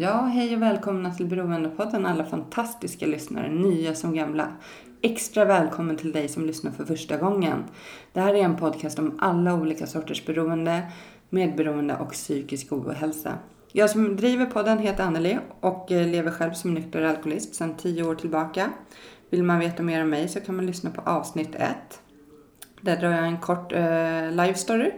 Ja, hej och välkomna till Beroendepodden alla fantastiska lyssnare, nya som gamla. Extra välkommen till dig som lyssnar för första gången. Det här är en podcast om alla olika sorters beroende, medberoende och psykisk ohälsa. Jag som driver podden heter Anneli och eh, lever själv som nykter alkoholist sedan tio år tillbaka. Vill man veta mer om mig så kan man lyssna på avsnitt ett. Där drar jag en kort eh, live story.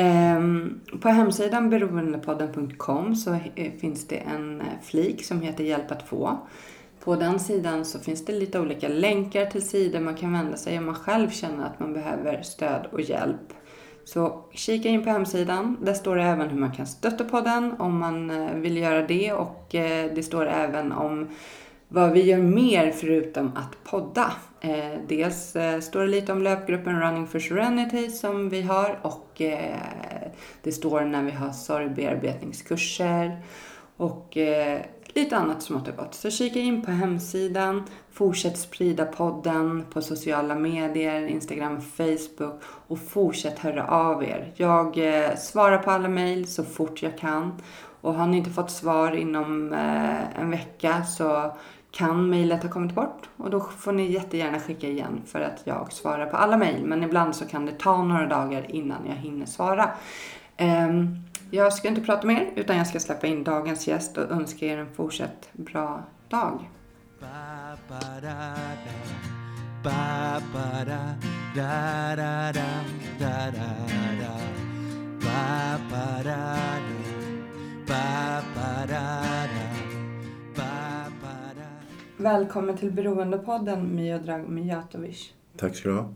Ehm, på hemsidan beroendepodden.com så eh, finns det en eh, flik som heter Hjälp att få. På den sidan så finns det lite olika länkar till sidor man kan vända sig om man själv känner att man behöver stöd och hjälp. Så kika in på hemsidan. Där står det även hur man kan stötta podden om man eh, vill göra det och det står även om vad vi gör mer förutom att podda. Eh, dels eh, står det lite om löpgruppen Running for Serenity som vi har och eh, det står när vi har sorgbearbetningskurser och eh, lite annat smått och gott. Så kika in på hemsidan, fortsätt sprida podden på sociala medier, Instagram, Facebook och fortsätt höra av er. Jag eh, svarar på alla mejl så fort jag kan och har ni inte fått svar inom eh, en vecka så kan mejlet ha kommit bort och då får ni jättegärna skicka igen för att jag svarar på alla mejl. Men ibland så kan det ta några dagar innan jag hinner svara. Ehm, jag ska inte prata mer utan jag ska släppa in dagens gäst och önska er en fortsatt bra dag. Ba ba da da Välkommen till Beroendepodden Miodrag Mijatovic. Tack ska du ha.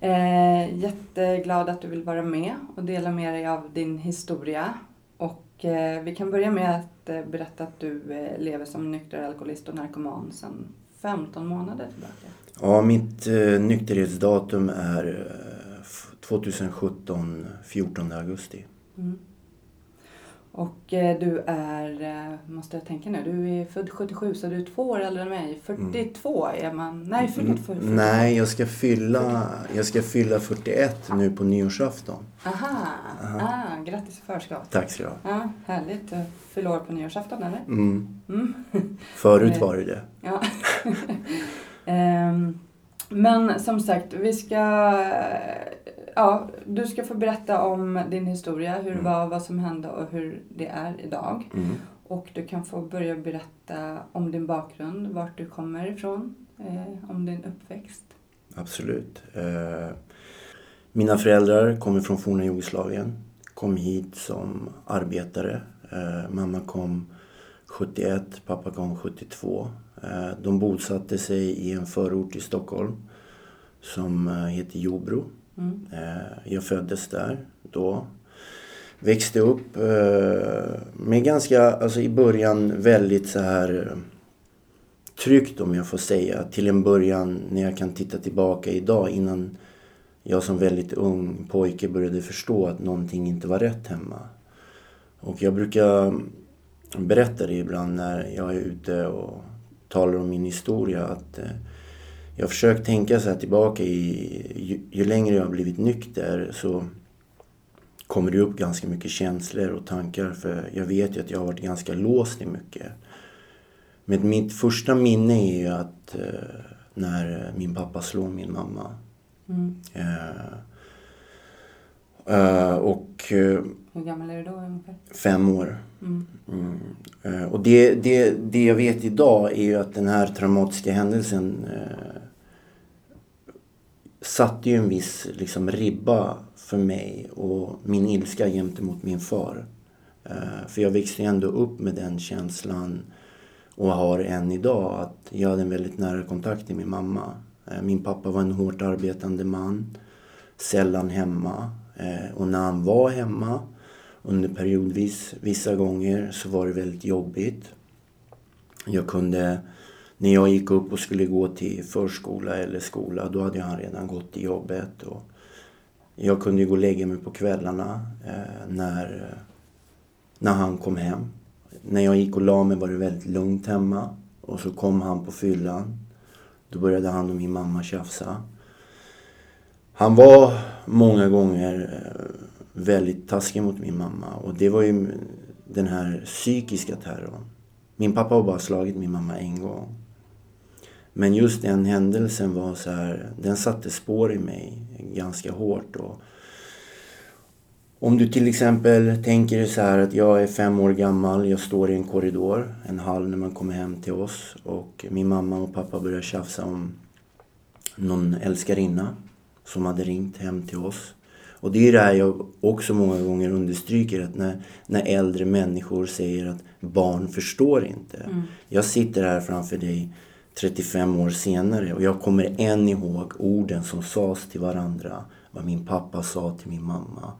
Eh, jätteglad att du vill vara med och dela med dig av din historia. Och eh, vi kan börja med att eh, berätta att du eh, lever som nykter alkoholist och narkoman sedan 15 månader tillbaka. Ja, mitt eh, nykterhetsdatum är eh, f- 2017, 14 augusti. Mm. Och eh, du är, eh, måste jag tänka nu, du är född 77 så du är två år äldre än mig. 42 är man, nej 42. 42. Mm, Nej, jag ska, fylla, jag ska fylla 41 nu på nyårsafton. Aha, Ah, grattis i förskott. Tack ska du ha. Ja, härligt. Du fyller år på nyårsafton eller? Mm. Mm. Förut var det det. Ja. Ehm, men som sagt, vi ska... Ja, du ska få berätta om din historia, hur det var, vad som hände och hur det är idag. Mm. Och du kan få börja berätta om din bakgrund, vart du kommer ifrån, eh, om din uppväxt. Absolut. Eh, mina föräldrar kommer från forna Jugoslavien. Kom hit som arbetare. Eh, mamma kom 71, pappa kom 72. Eh, de bosatte sig i en förort i Stockholm som eh, heter Jobro. Mm. Jag föddes där då. Växte upp eh, med ganska, alltså i början väldigt så här eh, tryggt om jag får säga. Till en början när jag kan titta tillbaka idag innan jag som väldigt ung pojke började förstå att någonting inte var rätt hemma. Och jag brukar berätta det ibland när jag är ute och talar om min historia att eh, jag försökt tänka så här tillbaka i, ju, ju längre jag har blivit nykter så kommer det upp ganska mycket känslor och tankar för jag vet ju att jag har varit ganska låst i mycket. Men mitt första minne är ju att eh, när min pappa slår min mamma. Mm. Eh, eh, och eh, Hur gammal är du då ungefär? fem år. Mm. Mm. Eh, Och det, det, det jag vet idag är ju att den här traumatiska händelsen eh, satte ju en viss liksom, ribba för mig och min ilska gentemot min far. Eh, för jag växte ju ändå upp med den känslan och har än idag att jag hade en väldigt nära kontakt med min mamma. Eh, min pappa var en hårt arbetande man. Sällan hemma. Eh, och när han var hemma under periodvis, vissa gånger, så var det väldigt jobbigt. Jag kunde, när jag gick upp och skulle gå till förskola eller skola, då hade han redan gått till jobbet. Och jag kunde gå och lägga mig på kvällarna eh, när, när han kom hem. När jag gick och la mig var det väldigt lugnt hemma. Och så kom han på fyllan. Då började han och min mamma tjafsa. Han var många gånger eh, väldigt taskig mot min mamma. Och det var ju den här psykiska terrorn. Min pappa har bara slagit min mamma en gång. Men just den händelsen var så här, den satte spår i mig ganska hårt. Och om du till exempel tänker så här att jag är fem år gammal, jag står i en korridor, en hall när man kommer hem till oss och min mamma och pappa börjar tjafsa om någon älskarinna som hade ringt hem till oss. Och det är det här jag också många gånger understryker att när, när äldre människor säger att barn förstår inte. Mm. Jag sitter här framför dig 35 år senare och jag kommer än ihåg orden som sades till varandra. Vad min pappa sa till min mamma.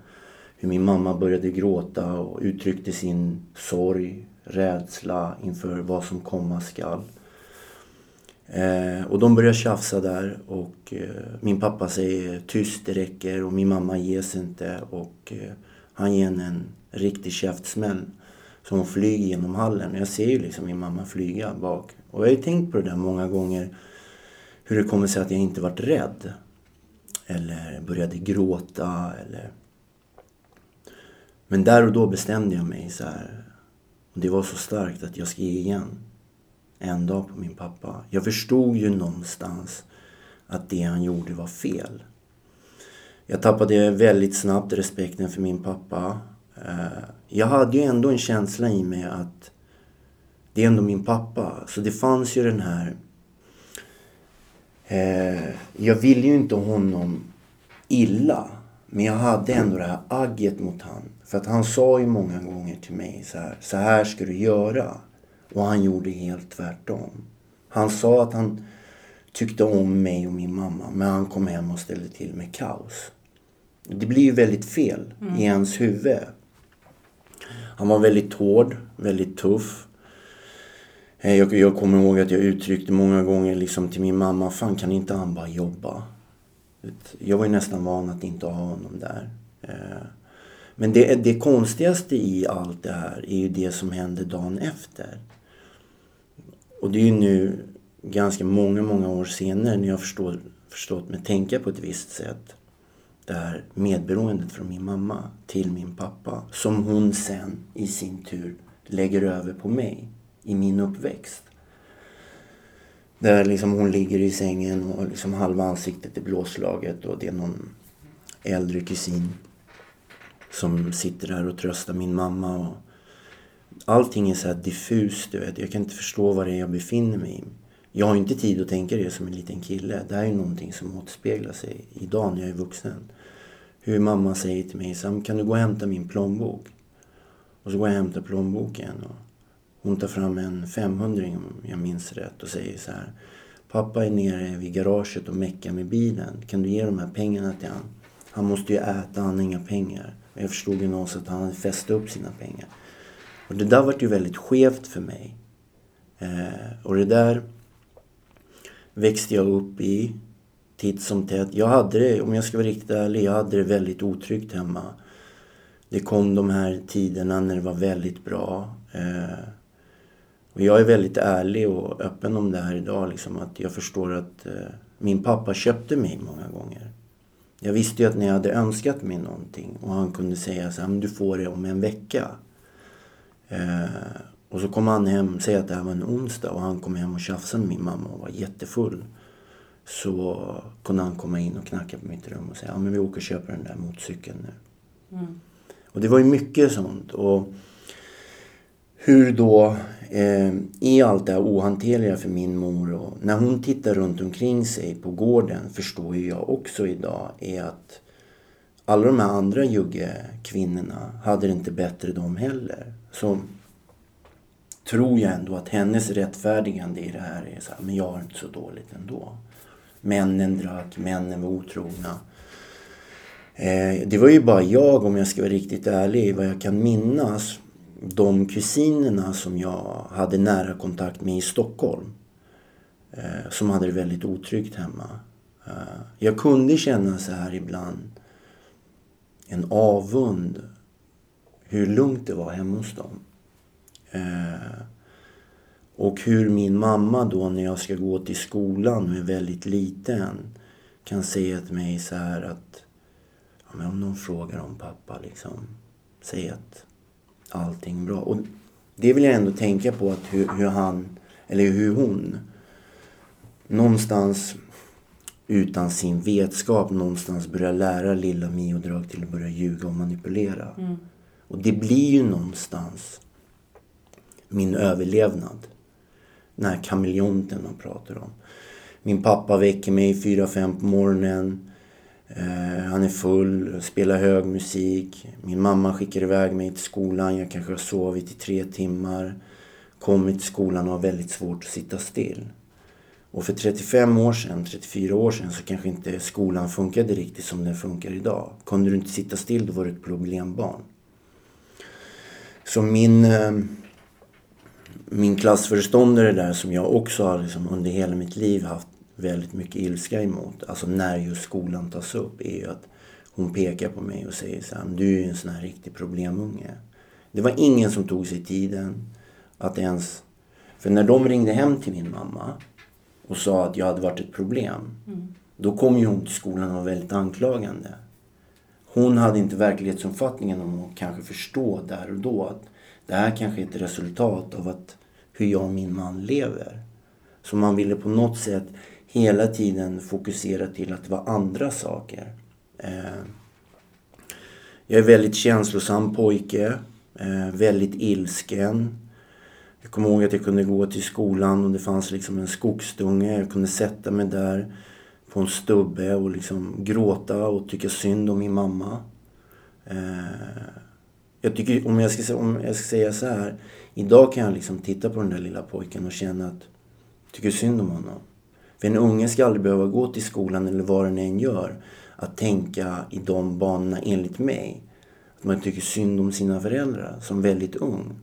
Hur min mamma började gråta och uttryckte sin sorg, rädsla inför vad som komma skall. Eh, och de börjar tjafsa där och eh, min pappa säger tyst det räcker och min mamma ges inte och eh, han ger henne en riktig käftsmäll. Så hon flyger genom hallen. Jag ser ju liksom min mamma flyga bak. Och jag har ju tänkt på det där många gånger. Hur det kommer sig att jag inte varit rädd. Eller började gråta eller... Men där och då bestämde jag mig så här. Och det var så starkt att jag ska ge igen. En dag på min pappa. Jag förstod ju någonstans att det han gjorde var fel. Jag tappade väldigt snabbt respekten för min pappa. Eh, jag hade ju ändå en känsla i mig att det är ändå min pappa. Så det fanns ju den här... Eh, jag ville ju inte honom illa. Men jag hade ändå det här agget mot han. För att han sa ju många gånger till mig så här, så här ska du göra. Och han gjorde helt tvärtom. Han sa att han tyckte om mig och min mamma. Men han kom hem och ställde till med kaos. Det blir ju väldigt fel mm. i ens huvud. Han var väldigt hård, väldigt tuff. Eh, jag, jag kommer ihåg att jag uttryckte många gånger liksom till min mamma, fan kan inte han bara jobba? Jag var ju nästan van att inte ha honom där. Eh, men det, det konstigaste i allt det här är ju det som hände dagen efter. Och det är ju nu ganska många, många år senare när jag förstår, förstått mig tänka på ett visst sätt det här medberoendet från min mamma till min pappa som hon sen i sin tur lägger över på mig i min uppväxt. Där liksom hon ligger i sängen och liksom halva ansiktet är blåslaget och det är någon äldre kusin som sitter där och tröstar min mamma. Och allting är så här diffust, du vet. Jag kan inte förstå vad det är jag befinner mig i. Jag har inte tid att tänka det som en liten kille. Det här är någonting som återspeglar sig idag när jag är vuxen hur mamma säger till mig, Sam kan du gå och hämta min plånbok? Och så går jag och hämtar plånboken och hon tar fram en 500 om jag minns rätt och säger så här. Pappa är nere vid garaget och meckar med bilen. Kan du ge de här pengarna till han? Han måste ju äta, han har inga pengar. Och jag förstod ju någonstans att han hade fäst upp sina pengar. Och det där vart ju väldigt skevt för mig. Eh, och det där växte jag upp i titt som tätt. Jag hade det, om jag ska vara riktigt ärlig, jag hade det väldigt otryggt hemma. Det kom de här tiderna när det var väldigt bra. Eh, och jag är väldigt ärlig och öppen om det här idag. Liksom, att jag förstår att eh, min pappa köpte mig många gånger. Jag visste ju att när jag hade önskat mig någonting och han kunde säga så här, men du får det om en vecka. Eh, och så kom han hem, säg att det här var en onsdag och han kom hem och tjafsade med min mamma och var jättefull så kunde han komma in och knacka på mitt rum och säga ja, men vi åker och köper den där motorcykeln nu. Mm. Och det var ju mycket sånt. Och hur då eh, är allt det här ohanterliga för min mor och när hon tittar runt omkring sig på gården förstår ju jag också idag är att alla de här andra juggekvinnorna hade det inte bättre de heller. Så tror jag ändå att hennes rättfärdigande i det här är så här, men jag har inte så dåligt ändå. Männen drack, männen var otrogna. Eh, det var ju bara jag, om jag ska vara riktigt ärlig, vad jag kan minnas. De kusinerna som jag hade nära kontakt med i Stockholm. Eh, som hade det väldigt otryggt hemma. Eh, jag kunde känna så här ibland en avund hur lugnt det var hemma hos dem. Eh, och hur min mamma då när jag ska gå till skolan och är väldigt liten kan säga till mig så här att ja, men om någon frågar om pappa liksom, säg att allting bra. Och det vill jag ändå tänka på att hur, hur han, eller hur hon någonstans utan sin vetskap någonstans börjar lära lilla Mio Drag till att börja ljuga och manipulera. Mm. Och det blir ju någonstans min överlevnad. Den här kameleonten man pratar om. Min pappa väcker mig fyra fem på morgonen. Eh, han är full, spelar hög musik. Min mamma skickar iväg mig till skolan. Jag kanske har sovit i tre timmar. Kommer till skolan och har väldigt svårt att sitta still. Och för 35 år sedan, 34 år sedan så kanske inte skolan funkade riktigt som den funkar idag. Kunde du inte sitta still då var du ett problembarn. Så min, eh, min klassföreståndare där som jag också har liksom under hela mitt liv haft väldigt mycket ilska emot. Alltså när just skolan tas upp är ju att hon pekar på mig och säger så här, du är ju en sån här riktig problemunge. Det var ingen som tog sig tiden att ens... För när de ringde hem till min mamma och sa att jag hade varit ett problem. Mm. Då kom ju hon till skolan och var väldigt anklagande. Hon hade inte verklighetsuppfattningen om att kanske förstå där och då att det här kanske är ett resultat av att hur jag och min man lever. Så man ville på något sätt hela tiden fokusera till att det var andra saker. Eh, jag är väldigt känslosam pojke. Eh, väldigt ilsken. Jag kommer ihåg att jag kunde gå till skolan och det fanns liksom en skogsdunge. Jag kunde sätta mig där på en stubbe och liksom gråta och tycka synd om min mamma. Eh, jag tycker, om jag, ska, om jag ska säga så här. Idag kan jag liksom titta på den där lilla pojken och känna att jag tycker synd om honom. För en unge ska aldrig behöva gå till skolan eller vad den än gör. Att tänka i de banorna enligt mig. Att man tycker synd om sina föräldrar som väldigt ung.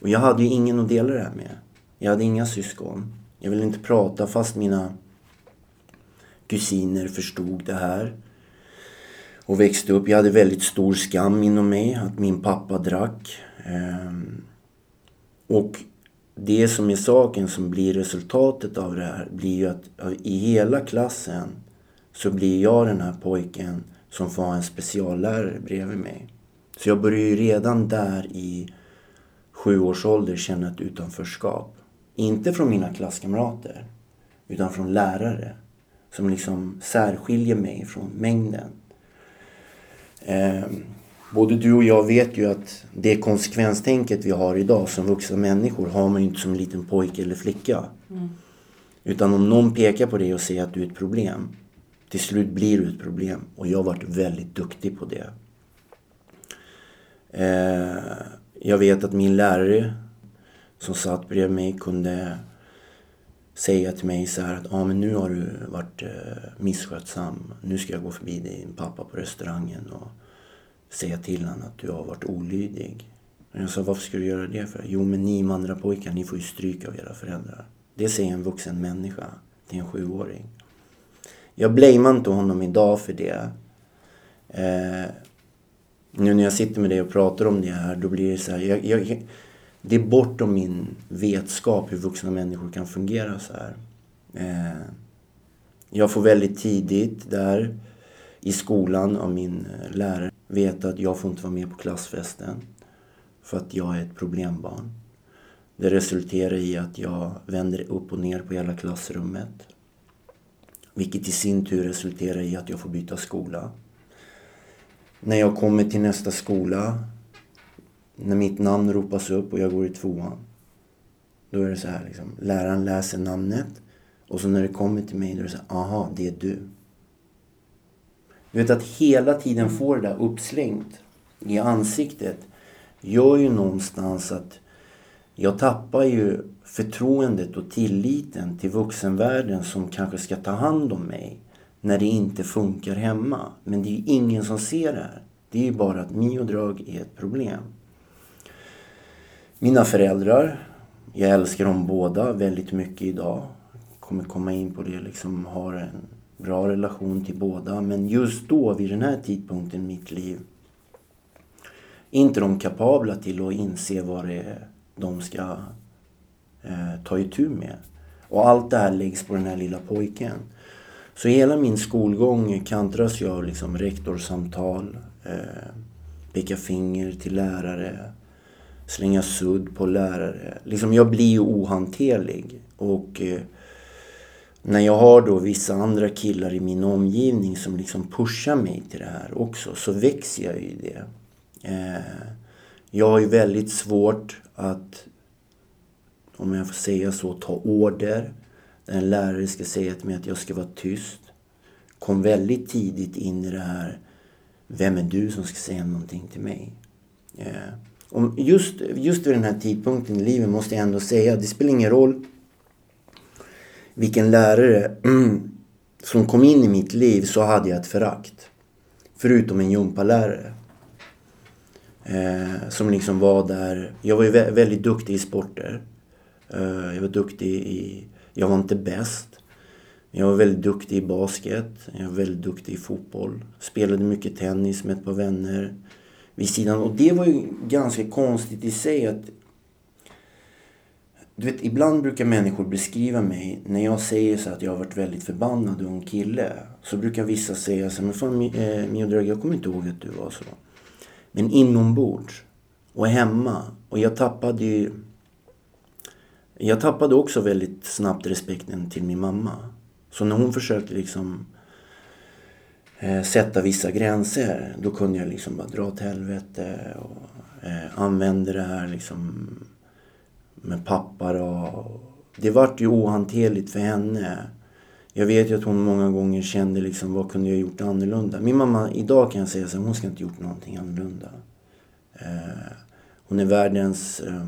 Och jag hade ju ingen att dela det här med. Jag hade inga syskon. Jag ville inte prata fast mina kusiner förstod det här. Och växte upp. Jag hade väldigt stor skam inom mig att min pappa drack. Ehm, och det som är saken som blir resultatet av det här blir ju att i hela klassen så blir jag den här pojken som får ha en speciallärare bredvid mig. Så jag börjar ju redan där i sju års ålder känna ett utanförskap. Inte från mina klasskamrater, utan från lärare. Som liksom särskiljer mig från mängden. Ehm, Både du och jag vet ju att det konsekvenstänket vi har idag som vuxna människor har man ju inte som liten pojke eller flicka. Mm. Utan om någon pekar på dig och säger att du är ett problem. Till slut blir du ett problem. Och jag har varit väldigt duktig på det. Eh, jag vet att min lärare som satt bredvid mig kunde säga till mig så här att ah, men nu har du varit eh, misskötsam. Nu ska jag gå förbi din pappa på restaurangen och säga till honom att du har varit olydig. Och jag sa, varför ska du göra det för? Jo, men ni invandrarpojkar, ni får ju stryk av era föräldrar. Det säger en vuxen människa till en sjuåring. Jag blamear inte honom idag för det. Eh, nu när jag sitter med dig och pratar om det här, då blir det så här. Jag, jag, det är bortom min vetskap hur vuxna människor kan fungera så här. Eh, jag får väldigt tidigt där i skolan av min eh, lärare veta att jag får inte vara med på klassfesten för att jag är ett problembarn. Det resulterar i att jag vänder upp och ner på hela klassrummet. Vilket i sin tur resulterar i att jag får byta skola. När jag kommer till nästa skola, när mitt namn ropas upp och jag går i tvåan. Då är det så här liksom, läraren läser namnet och så när det kommer till mig då är det så här, aha, det är du. Du vet att hela tiden få det där uppslängt i ansiktet gör ju någonstans att jag tappar ju förtroendet och tilliten till vuxenvärlden som kanske ska ta hand om mig när det inte funkar hemma. Men det är ju ingen som ser det här. Det är ju bara att miodrag är ett problem. Mina föräldrar, jag älskar dem båda väldigt mycket idag. Kommer komma in på det, liksom har en bra relation till båda. Men just då, vid den här tidpunkten i mitt liv, inte de kapabla till att inse vad det är de ska eh, ta itu med. Och allt det här läggs på den här lilla pojken. Så hela min skolgång kantras ju av liksom rektorsamtal, eh, peka finger till lärare, slänga sudd på lärare. Liksom jag blir ju ohanterlig. Och eh, när jag har då vissa andra killar i min omgivning som liksom pushar mig till det här också så växer jag ju i det. Eh, jag har ju väldigt svårt att, om jag får säga så, ta order. En lärare ska säga till mig att jag ska vara tyst. Kom väldigt tidigt in i det här, vem är du som ska säga någonting till mig? Eh, just, just vid den här tidpunkten i livet måste jag ändå säga, det spelar ingen roll vilken lärare mm, som kom in i mitt liv så hade jag ett förakt. Förutom en gympalärare. Eh, som liksom var där. Jag var ju vä väldigt duktig i sporter. Eh, jag var duktig i... Jag var inte bäst. Jag var väldigt duktig i basket. Jag var väldigt duktig i fotboll. Spelade mycket tennis med ett par vänner vid sidan. Och det var ju ganska konstigt i sig att... Du vet, ibland brukar människor beskriva mig, när jag säger så att jag har varit väldigt förbannad ung kille. Så brukar vissa säga så men fan eh, jag kommer inte ihåg att du var så. Men inombords och hemma. Och jag tappade ju... Jag tappade också väldigt snabbt respekten till min mamma. Så när hon försökte liksom eh, sätta vissa gränser, då kunde jag liksom bara dra åt helvete och eh, använda det här liksom med pappa då. Det vart ju ohanterligt för henne. Jag vet ju att hon många gånger kände liksom, vad kunde jag gjort annorlunda? Min mamma, idag kan jag säga så hon ska inte gjort någonting annorlunda. Eh, hon är världens eh,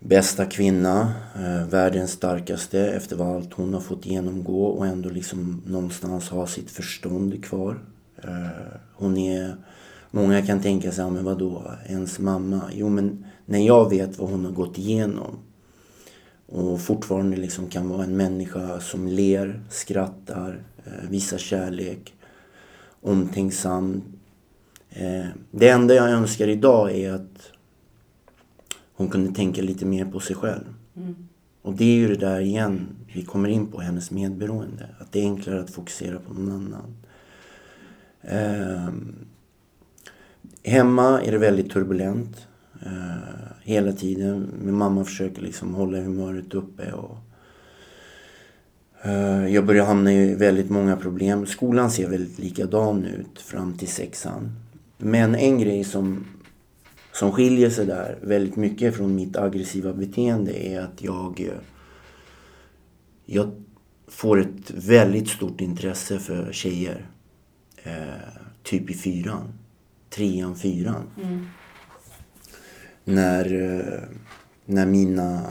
bästa kvinna, eh, världens starkaste efter vad allt hon har fått genomgå och ändå liksom någonstans ha sitt förstånd kvar. Eh, hon är, många kan tänka sig, Ja men vadå, ens mamma? Jo men när jag vet vad hon har gått igenom och fortfarande liksom kan vara en människa som ler, skrattar, eh, visar kärlek, omtänksam. Eh, det enda jag önskar idag är att hon kunde tänka lite mer på sig själv. Mm. Och det är ju det där igen, vi kommer in på hennes medberoende. Att det är enklare att fokusera på någon annan. Eh, hemma är det väldigt turbulent. Eh, hela tiden. Min mamma försöker liksom hålla humöret uppe. Och, eh, jag börjar hamna i väldigt många problem. Skolan ser väldigt likadan ut fram till sexan. Men en grej som, som skiljer sig där väldigt mycket från mitt aggressiva beteende är att jag, eh, jag får ett väldigt stort intresse för tjejer. Eh, typ i fyran. Trean, fyran. Mm när, eh, när mina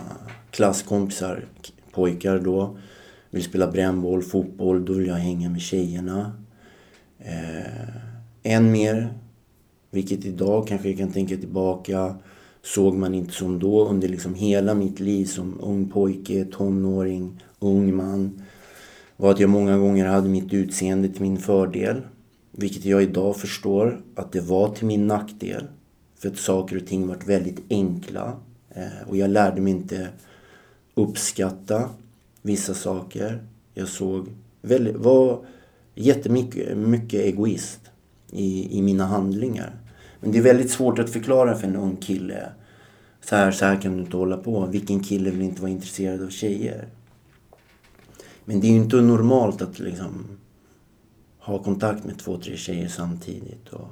klasskompisar, pojkar då, vill spela brännboll, fotboll, då vill jag hänga med tjejerna. Eh, än mer, vilket idag kanske jag kan tänka tillbaka, såg man inte som då under liksom hela mitt liv som ung pojke, tonåring, ung man. Var att jag många gånger hade mitt utseende till min fördel. Vilket jag idag förstår att det var till min nackdel. För att saker och ting varit väldigt enkla. Eh, och jag lärde mig inte uppskatta vissa saker. Jag såg väldigt, var jättemycket mycket egoist i, i mina handlingar. Men det är väldigt svårt att förklara för en ung kille. Så här, så här kan du inte hålla på. Vilken kille vill inte vara intresserad av tjejer? Men det är ju inte normalt att liksom ha kontakt med två, tre tjejer samtidigt. Och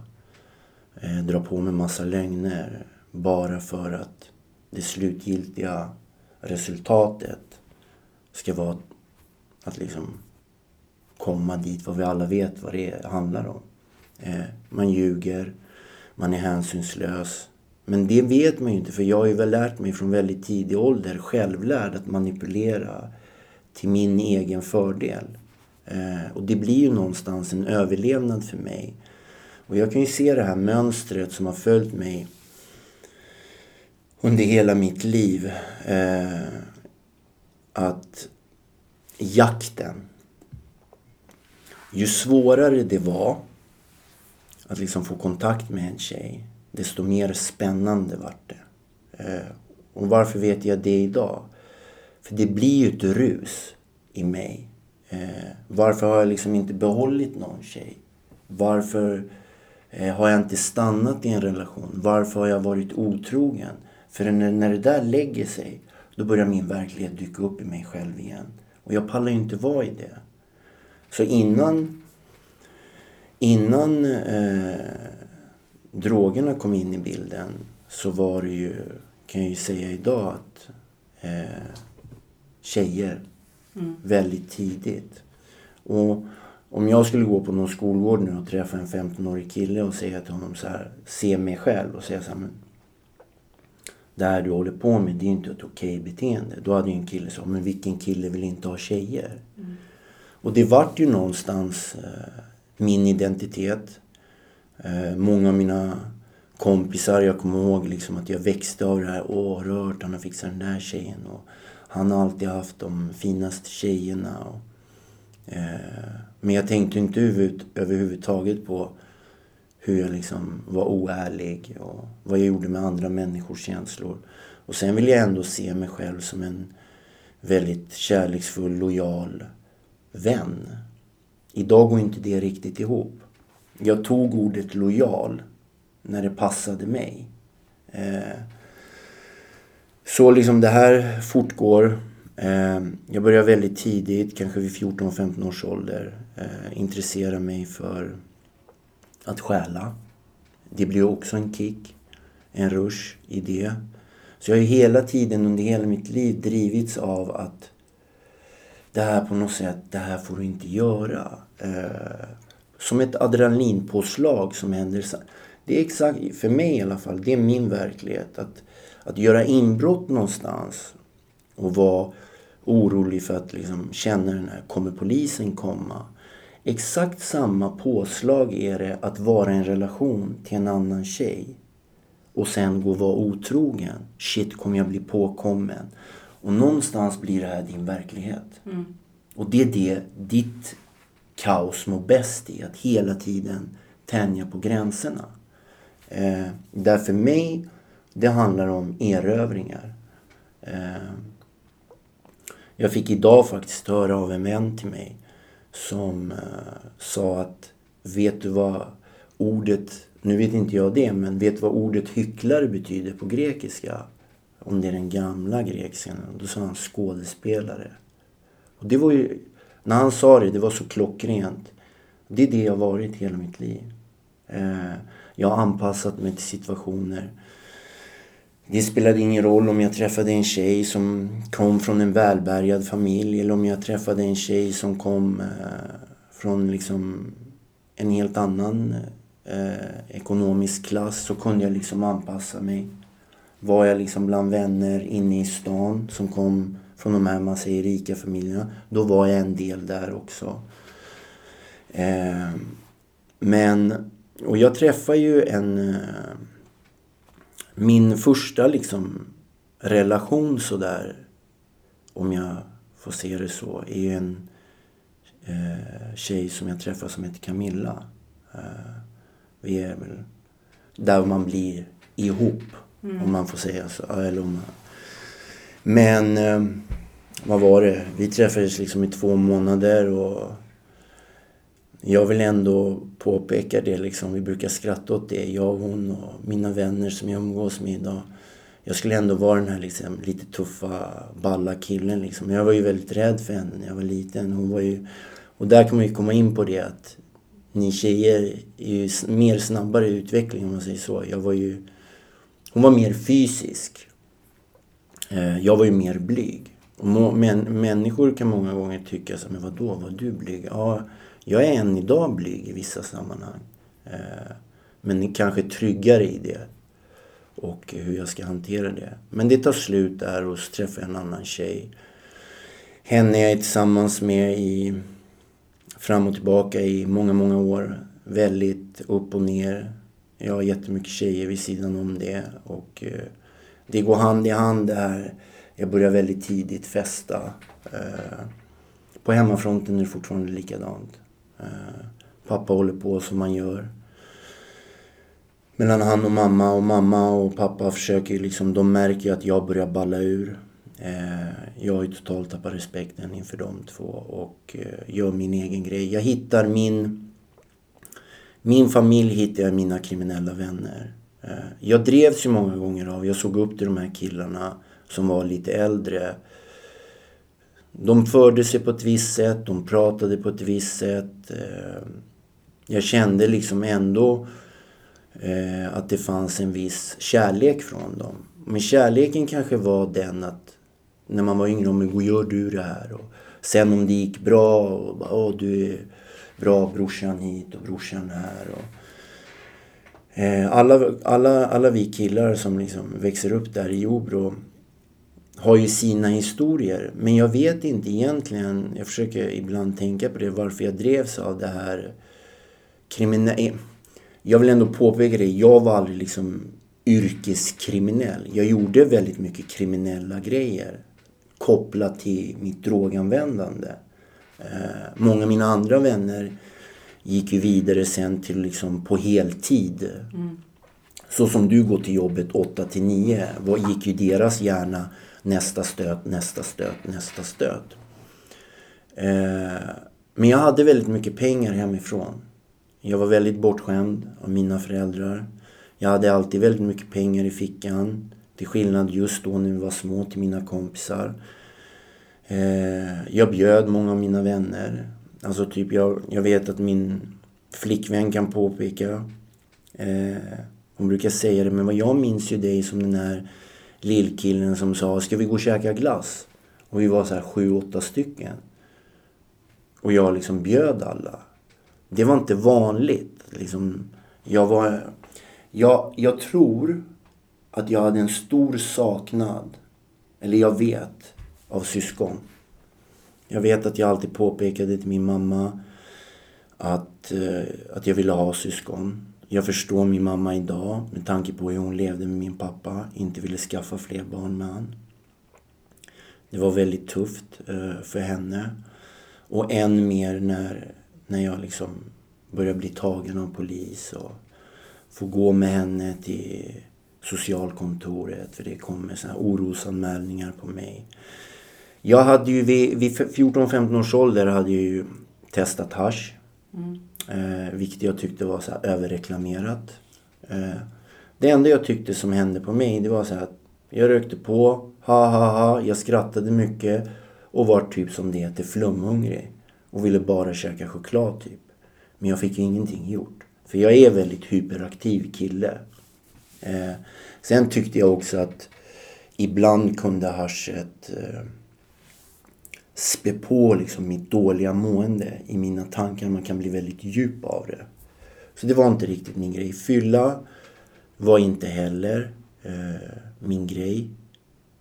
eh, dra på mig massa lögner bara för att det slutgiltiga resultatet ska vara att liksom komma dit vad vi alla vet vad det handlar om. Eh, man ljuger, man är hänsynslös, Men det vet man ju inte för jag har ju väl lärt mig från väldigt tidig ålder, självlärd, att manipulera till min egen fördel. Eh, och det blir ju någonstans en överlevnad för mig. Och jag kan ju se det här mönstret som har följt mig under hela mitt liv. Eh, att jakten. Ju svårare det var att liksom få kontakt med en tjej, desto mer spännande vart det. Eh, och varför vet jag det idag? För det blir ju ett rus i mig. Eh, varför har jag liksom inte behållit någon tjej? Varför eh, har jag inte stannat i en relation? Varför har jag varit otrogen? För när, när det där lägger sig, då börjar min verklighet dyka upp i mig själv igen. Och jag pallar ju inte vara i det. Så innan, innan eh, drogerna kom in i bilden så var det ju, kan jag ju säga idag, att eh, tjejer mm. väldigt tidigt. Och om jag skulle gå på någon skolgård nu och träffa en 15-årig kille och säga till honom så här, se mig själv och säga så här, men det här du håller på med det är inte ett okej beteende. Då hade ju en kille sagt, men vilken kille vill inte ha tjejer? Mm. Och det vart ju någonstans eh, min identitet. Eh, många av mina kompisar, jag kommer ihåg liksom att jag växte av det här. Åh, rört, han har fixat den där tjejen. Och han har alltid haft de finaste tjejerna. Och, Eh, men jag tänkte inte huvud, överhuvudtaget på hur jag liksom var oärlig och vad jag gjorde med andra människors känslor. Och sen vill jag ändå se mig själv som en väldigt kärleksfull, lojal vän. Idag går inte det riktigt ihop. Jag tog ordet lojal när det passade mig. Eh, så liksom det här fortgår. Ehm, jag började väldigt tidigt, kanske vid 14-15 års ålder, eh, intressera mig för att stjäla. Det blev också en kick, en rush i det. Så jag har hela tiden under hela mitt liv drivits av att det här på något sätt, det här får du inte göra. Eh, som ett adrenalinpåslag som händer. Det är exakt, för mig i alla fall, det är min verklighet. Att, att göra inbrott någonstans och vara orolig för att liksom känna den här, kommer polisen komma? Exakt samma påslag är det att vara i en relation till en annan tjej och sen gå och vara otrogen. Shit, kommer jag bli påkommen? Och någonstans blir det här din verklighet. Mm. Och det är det ditt kaos mår bäst i. Att hela tiden tänja på gränserna. Eh, där för mig, det handlar om erövringar. Eh, jag fick idag faktiskt höra av en vän till mig som eh, sa att vet du vad ordet, nu vet inte jag det, men vet du vad ordet hycklare betyder på grekiska? Om det är den gamla grekiskan. Då sa han skådespelare. Och det var ju, när han sa det, det var så klockrent. Det är det jag varit hela mitt liv. Eh, jag har anpassat mig till situationer. Det spelade ingen roll om jag träffade en tjej som kom från en välbärgad familj eller om jag träffade en tjej som kom eh, från liksom en helt annan eh, ekonomisk klass så kunde jag liksom anpassa mig. Var jag liksom bland vänner inne i stan som kom från de här, man säger rika familjerna, då var jag en del där också. Eh, men, och jag träffade ju en eh, min första liksom relation sådär, om jag får se det så, är en eh, tjej som jag träffade som heter Camilla. Eh, vi är väl där man blir ihop, mm. om man får säga så. Eller om man... Men eh, vad var det? Vi träffades liksom i två månader och jag vill ändå påpeka det liksom. Vi brukar skratta åt det, jag och hon och mina vänner som jag umgås med idag. Jag skulle ändå vara den här liksom, lite tuffa, balla killen liksom. Jag var ju väldigt rädd för henne när jag var liten. Hon var ju... Och där kan man ju komma in på det att ni tjejer är ju mer snabbare i utveckling om man säger så. Jag var ju... Hon var mer fysisk. Eh, jag var ju mer blyg. Och men, människor kan många gånger tycka så men vadå, var du blyg? Ja, jag är än idag blyg i vissa sammanhang. Eh, men kanske tryggare i det. och hur jag ska hantera det. Men det tar slut där och så träffar jag en annan tjej. Henne är jag tillsammans med i fram och tillbaka i många, många år. Väldigt upp och ner. Jag har jättemycket tjejer vid sidan om det och eh, det går hand i hand det här. Jag börjar väldigt tidigt festa. Eh, på hemmafronten är det fortfarande likadant. Eh, pappa håller på som man gör. Mellan han och mamma och mamma och pappa försöker liksom, de märker ju att jag börjar balla ur. Eh, jag har ju totalt tappat respekten inför de två och eh, gör min egen grej. Jag hittar min... Min familj hittar jag mina kriminella vänner. Jag drevs ju många gånger av, jag såg upp till de här killarna som var lite äldre. De förde sig på ett visst sätt, de pratade på ett visst sätt. Eh, jag kände liksom ändå eh, att det fanns en viss kärlek från dem. Men kärleken kanske var den att när man var yngre, men hur gör du det här? Och sen om det gick bra, och bara, Åh, du är bra brorsan hit och brorsan här. Och, eh, alla, alla, alla vi killar som liksom växer upp där i Jobro har ju sina historier. Men jag vet inte egentligen, jag försöker ibland tänka på det, varför jag drevs av det här kriminella... Jag vill ändå påpeka det, jag var aldrig liksom yrkeskriminell. Jag gjorde väldigt mycket kriminella grejer kopplat till mitt droganvändande. Eh, många av mina andra vänner gick ju vidare sen till liksom på heltid. Mm. Så som du går till jobbet 8 till 9 gick ju deras hjärna nästa stöt, nästa stöt, nästa stöt. Eh, men jag hade väldigt mycket pengar hemifrån. Jag var väldigt bortskämd av mina föräldrar. Jag hade alltid väldigt mycket pengar i fickan. Till skillnad just då när vi var små till mina kompisar. Eh, jag bjöd många av mina vänner. Alltså typ jag, jag vet att min flickvän kan påpeka. Eh, hon brukar säga det, men vad jag minns ju dig som den här lillkillen som sa ska vi gå och käka glass? Och vi var så här sju, åtta stycken. Och jag liksom bjöd alla. Det var inte vanligt. Liksom, jag var... Jag, jag tror att jag hade en stor saknad, eller jag vet, av syskon. Jag vet att jag alltid påpekade till min mamma att, eh, att jag ville ha syskon. Jag förstår min mamma idag med tanke på hur hon levde med min pappa. Inte ville skaffa fler barn med han. Det var väldigt tufft eh, för henne. Och än mer när, när jag liksom började bli tagen av polis och få gå med henne till socialkontoret för det kommer såna orosanmälningar på mig. Jag hade ju vid, vid 14-15 års ålder hade jag ju testat hash. Mm. Eh, vilket jag tyckte var så här överreklamerat. Eh, det enda jag tyckte som hände på mig det var så här att jag rökte på, ha ha ha, jag skrattade mycket och var typ som det heter flumhungrig. Och ville bara käka choklad typ. Men jag fick ju ingenting gjort. För jag är väldigt hyperaktiv kille. Eh, sen tyckte jag också att ibland kunde haschet eh, spä på liksom mitt dåliga mående i mina tankar. Man kan bli väldigt djup av det. Så det var inte riktigt min grej. Fylla var inte heller eh, min grej.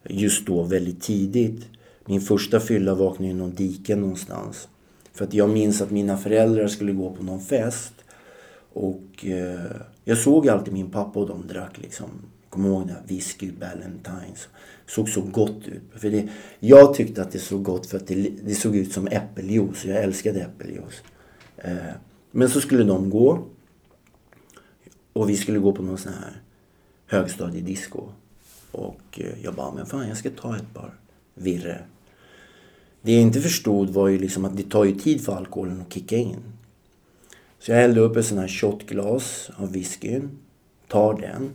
Just då väldigt tidigt. Min första fylla vaknade i någon diken någonstans. För att jag minns att mina föräldrar skulle gå på någon fest. Och eh, jag såg alltid min pappa och de drack liksom Kommer ihåg det? Whisky Ballantines. Såg så gott ut. För det, jag tyckte att det såg gott för att det, det såg ut som äppeljuice. Jag älskade äppeljuice. Eh, men så skulle de gå. Och vi skulle gå på någon sån här högstadiedisco. Och eh, jag bara, men fan jag ska ta ett par virre. Det jag inte förstod var ju liksom att det tar ju tid för alkoholen att kicka in. Så jag hällde upp ett sån här shotglas av whiskyn. Tar den.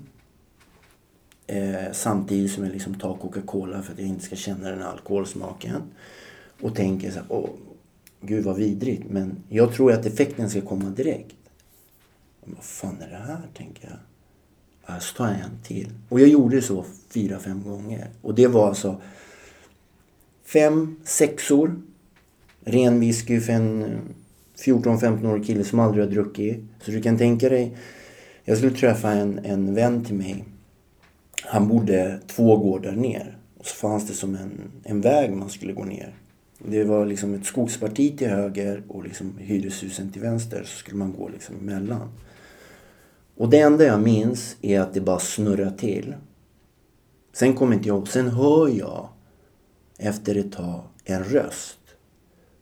Eh, samtidigt som jag liksom tar Coca-Cola för att jag inte ska känna den här alkoholsmaken. Och tänker så här, åh, gud vad vidrigt. Men jag tror att effekten ska komma direkt. Men vad fan är det här, tänker jag. Ja, så tar jag en till. Och jag gjorde så fyra, fem gånger. Och det var alltså fem sexor. Ren whisky för en 14-15-årig kille som aldrig har druckit. Så du kan tänka dig, jag skulle träffa en, en vän till mig han bodde två gårdar ner. Och så fanns det som en, en väg man skulle gå ner. Det var liksom ett skogsparti till höger och liksom hyreshusen till vänster. Så skulle man gå liksom emellan. Och det enda jag minns är att det bara snurrar till. Sen kommer inte jag Sen hör jag efter ett tag en röst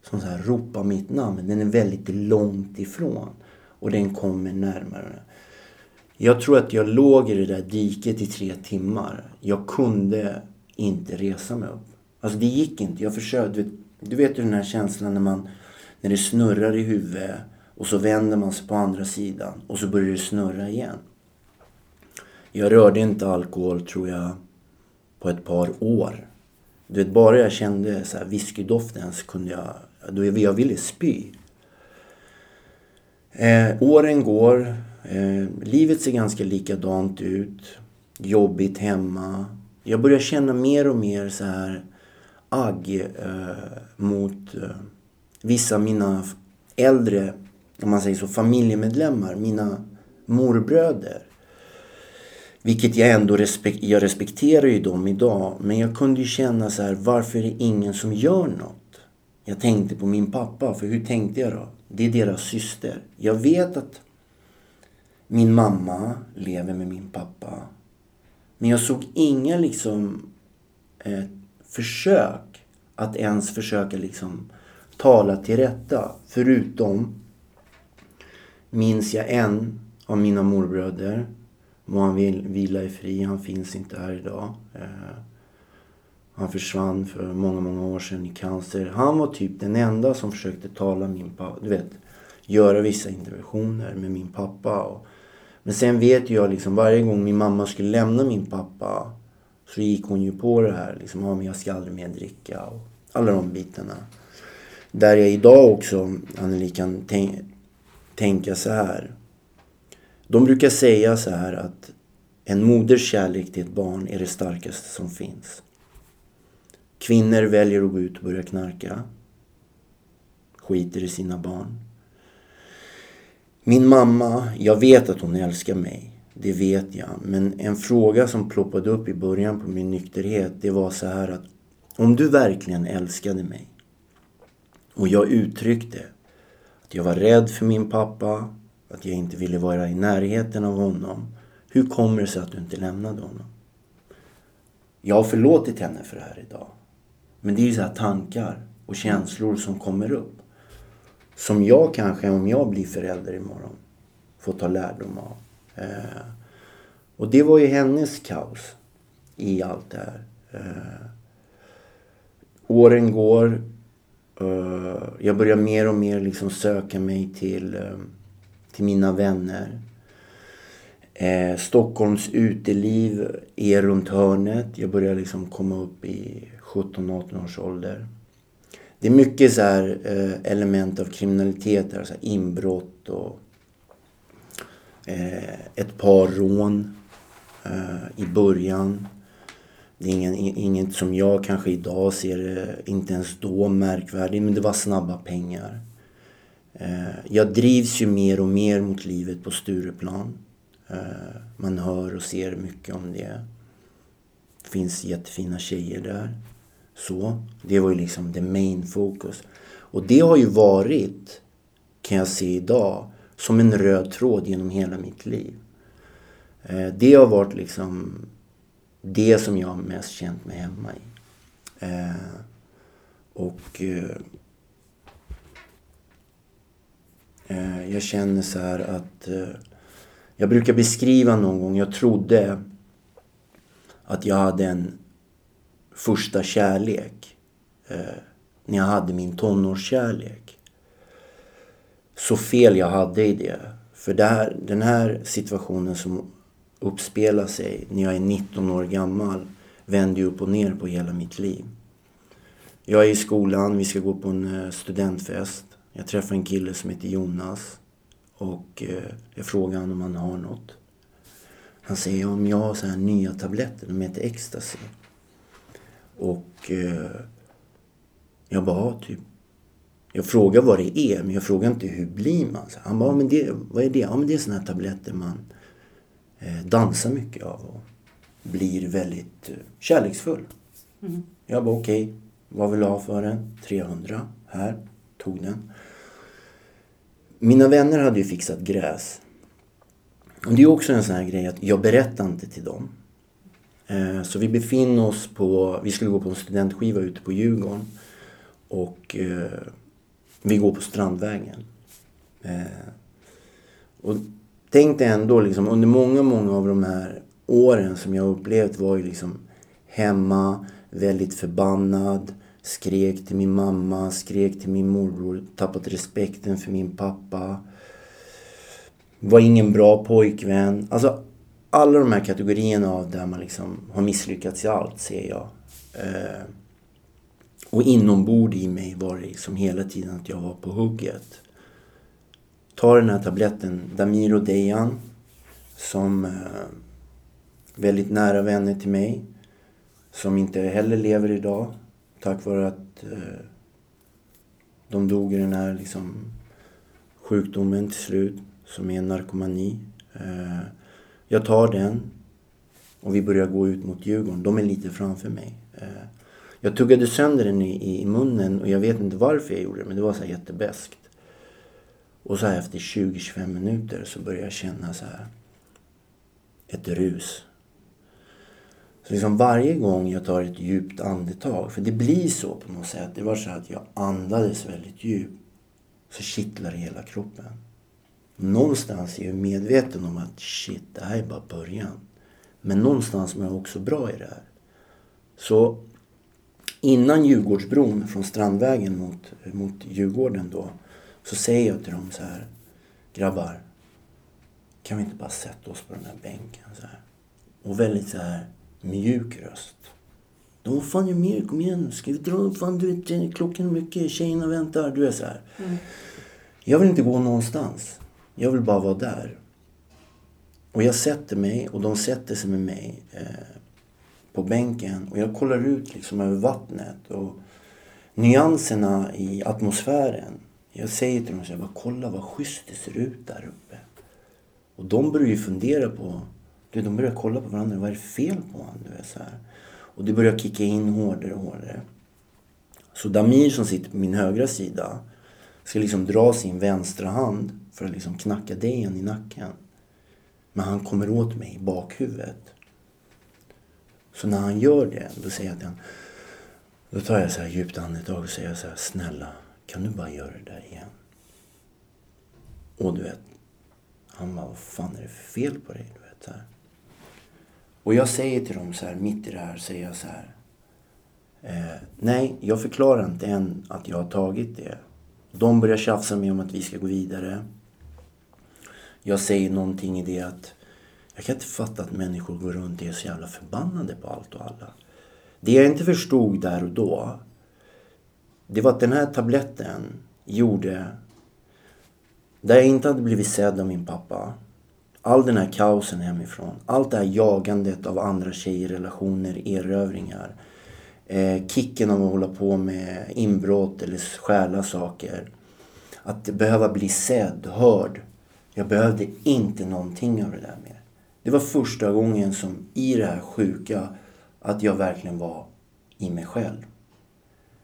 som så här ropar mitt namn. Den är väldigt långt ifrån. Och den kommer närmare. Jag tror att jag låg i det där diket i tre timmar. Jag kunde inte resa mig upp. Alltså det gick inte. Jag försökte. Du vet ju den här känslan när man när det snurrar i huvudet och så vänder man sig på andra sidan och så börjar det snurra igen. Jag rörde inte alkohol tror jag på ett par år. Du vet, bara jag kände så här whiskydoften så kunde jag, då jag ville spy. Eh, åren går. Eh, livet ser ganska likadant ut. Jobbigt hemma. Jag börjar känna mer och mer så här agg eh, mot eh, vissa av mina äldre, om man säger så, familjemedlemmar. Mina morbröder. Vilket jag ändå respek jag respekterar ju dem idag. Men jag kunde ju känna så här, varför är det ingen som gör något? Jag tänkte på min pappa, för hur tänkte jag då? Det är deras syster. Jag vet att min mamma lever med min pappa. Men jag såg inga liksom eh, försök att ens försöka liksom tala till rätta. Förutom minns jag en av mina morbröder Må han vila i fri. Han finns inte här idag. Eh, han försvann för många, många år sedan i cancer. Han var typ den enda som försökte tala min pappa. Du vet, göra vissa interventioner med min pappa men sen vet jag liksom varje gång min mamma skulle lämna min pappa så gick hon ju på det här liksom, ja men jag ska aldrig mer dricka och alla de bitarna. Där jag idag också, Anneli, kan tänka så här. De brukar säga så här att en moders kärlek till ett barn är det starkaste som finns. Kvinnor väljer att gå ut och börja knarka. Skiter i sina barn. Min mamma, jag vet att hon älskar mig. Det vet jag. Men en fråga som ploppade upp i början på min nykterhet, det var så här att om du verkligen älskade mig och jag uttryckte att jag var rädd för min pappa, att jag inte ville vara i närheten av honom. Hur kommer det sig att du inte lämnade honom? Jag har förlåtit henne för det här idag. Men det är ju så här tankar och känslor som kommer upp. Som jag kanske, om jag blir förälder imorgon, får ta lärdom av. Eh, och det var ju hennes kaos i allt det här. Eh, åren går. Eh, jag börjar mer och mer liksom söka mig till eh, till mina vänner. Eh, Stockholms uteliv är runt hörnet. Jag börjar liksom komma upp i 17-18 års ålder. Det är mycket så här, eh, element av kriminalitet där. Så här inbrott och eh, ett par rån eh, i början. Det är ingen, inget som jag kanske idag ser, eh, inte ens då märkvärdigt, men det var snabba pengar. Eh, jag drivs ju mer och mer mot livet på Stureplan. Eh, man hör och ser mycket om det. Det finns jättefina tjejer där. Så, det var ju liksom the main focus. Och det har ju varit, kan jag se idag, som en röd tråd genom hela mitt liv. Eh, det har varit liksom det som jag mest känt mig hemma i. Eh, och eh, jag känner så här att jag brukar beskriva någon gång, jag trodde att jag hade en första kärlek eh, när jag hade min tonårskärlek. Så fel jag hade i det. För det här, den här situationen som uppspelar sig när jag är 19 år gammal vänder ju upp och ner på hela mitt liv. Jag är i skolan, vi ska gå på en eh, studentfest. Jag träffar en kille som heter Jonas och eh, jag frågar honom om han har något. Han säger om jag har så här nya tabletter, de heter ecstasy. Och eh, jag bara, typ. Jag frågar vad det är, men jag frågar inte hur blir man? Så han bara, men det, vad är det? Ja, men det är såna här tabletter man eh, dansar mycket av. Och blir väldigt eh, kärleksfull. Mm. Jag bara okej, okay, vad vill du ha för den? 300. Här, tog den. Mina vänner hade ju fixat gräs. Och det är också en sån här grej att jag berättar inte till dem. Eh, så vi befinner oss på, vi skulle gå på en studentskiva ute på Djurgården. Och eh, vi går på Strandvägen. Eh, och tänk dig ändå liksom under många, många av de här åren som jag upplevt var ju liksom hemma, väldigt förbannad, skrek till min mamma, skrek till min morbror, tappat respekten för min pappa. Var ingen bra pojkvän. Alltså alla de här kategorierna av där man liksom har misslyckats i allt ser jag. Eh, och inombord i mig var det liksom hela tiden att jag var på hugget. Ta den här tabletten, Damir och Dejan, som eh, väldigt nära vänner till mig. Som inte heller lever idag. Tack vare att eh, de dog i den här liksom, sjukdomen till slut. Som är narkomani. Eh, jag tar den och vi börjar gå ut mot Djurgården. De är lite framför mig. Eh, jag tuggade sönder den i, i munnen och jag vet inte varför jag gjorde det men det var så här jättebäst. Och så här efter 20-25 minuter så började jag känna så här ett rus. Så liksom varje gång jag tar ett djupt andetag, för det blir så på något sätt. Det var så att jag andades väldigt djupt. Så kittlar det hela kroppen. Någonstans är jag medveten om att shit, det här är bara början. Men någonstans mår jag också bra i det här. Så innan Djurgårdsbron från Strandvägen mot, mot Djurgården då. Så säger jag till dem så här. Grabbar. Kan vi inte bara sätta oss på den här bänken så här. Och väldigt så här mjuk röst. Då fan jag med, kom igen. Ska vi dra? Fan du vet klockan är mycket, tjejerna väntar. Du är så här. Mm. Jag vill inte gå någonstans. Jag vill bara vara där. Och jag sätter mig och de sätter sig med mig eh, på bänken och jag kollar ut liksom över vattnet och nyanserna i atmosfären. Jag säger till dem så jag bara, kolla vad schysst det ser ut där uppe. Och de börjar ju fundera på, du, de börjar kolla på varandra, vad är det fel på honom? Du vet, så här. Och det börjar kicka in hårdare och hårdare. Så Damir som sitter på min högra sida ska liksom dra sin vänstra hand för att liksom knacka Dejan i nacken. Men han kommer åt mig i bakhuvudet. Så när han gör det, då säger jag till honom. Då tar jag så här djupt andetag och säger så här, snälla, kan du bara göra det där igen? Och du vet, han bara, vad fan är det för fel på dig? Du vet, så här. Och jag säger till dem så här, mitt i det här, säger jag så här. Eh, nej, jag förklarar inte än att jag har tagit det. De börjar tjafsa med om att vi ska gå vidare. Jag säger någonting i det att jag kan inte fatta att människor går runt och är så jävla förbannade på allt och alla. Det jag inte förstod där och då, det var att den här tabletten gjorde, där jag inte hade blivit sedd av min pappa, all den här kaosen hemifrån, allt det här jagandet av andra tjejer, relationer, erövringar, eh, kicken av att hålla på med inbrott eller stjäla saker. Att behöva bli sedd, hörd. Jag behövde inte någonting av det där mer. Det var första gången som i det här sjuka att jag verkligen var i mig själv.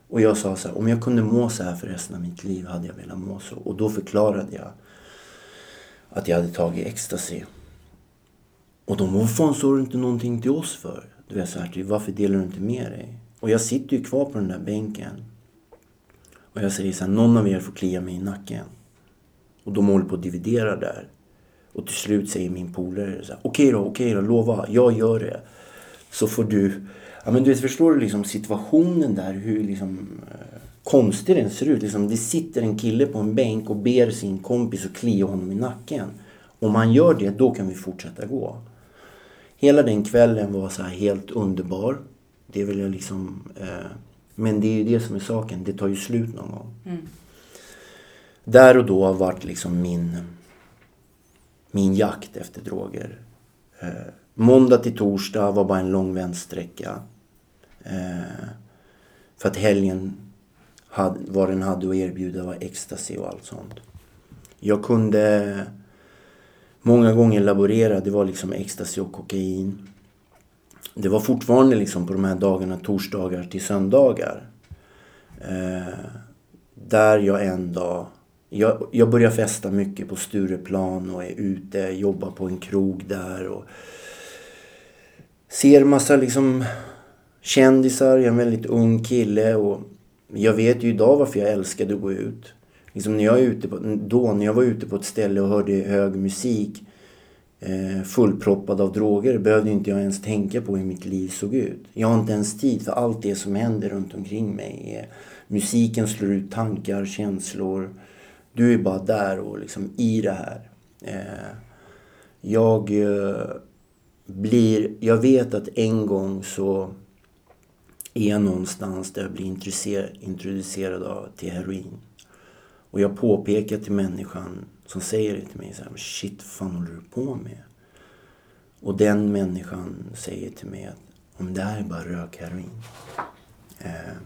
Och jag sa så här, om jag kunde må så här för resten av mitt liv hade jag velat må så. Och då förklarade jag att jag hade tagit ecstasy. Och de var fan sa du inte någonting till oss för? Du vet så här, varför delar du inte med dig? Och jag sitter ju kvar på den där bänken. Och jag säger så här, någon av er får klia mig i nacken. Och de håller på att dividera där. Och till slut säger min polare så här, okej då, okej då, lova, jag gör det. Så får du, ja men du vet, förstår du liksom situationen där, hur liksom eh, konstig den ser ut. Liksom, det sitter en kille på en bänk och ber sin kompis att klia honom i nacken. Om han gör det, då kan vi fortsätta gå. Hela den kvällen var så helt underbar. Det vill jag liksom... Eh, men det är ju det som är saken. Det tar ju slut någon gång. Mm. Där och då har varit liksom min min jakt efter droger. Eh, måndag till torsdag var bara en lång vändsträcka. Eh, för att helgen, hade, vad den hade att erbjuda var ecstasy och allt sånt. Jag kunde många gånger laborera, det var liksom ecstasy och kokain. det var fortfarande liksom på de här dagarna, torsdagar till söndagar. Eh, där jag en dag... Jag, jag börjar festa mycket på Stureplan och är ute, jobbar på en krog där och ser massa liksom kändisar. Jag är en väldigt ung kille och jag vet ju idag varför jag älskade att gå ut. Liksom när jag, är ute på, då, när jag var ute på ett ställe och hörde hög musik eh, fullproppad av droger behövde inte jag ens tänka på hur mitt liv såg ut. Jag har inte ens tid för allt det som händer runt omkring mig. Eh, musiken slår ut tankar, känslor. Du är bara där och liksom i det här. Eh, jag eh, blir... Jag vet att en gång så är jag någonstans där jag blir introducerad av, till heroin. Och jag påpekar till människan som säger det till mig så här, shit, vad fan håller du på med? Och den människan säger till mig att om det här är bara rökheroin. Eh,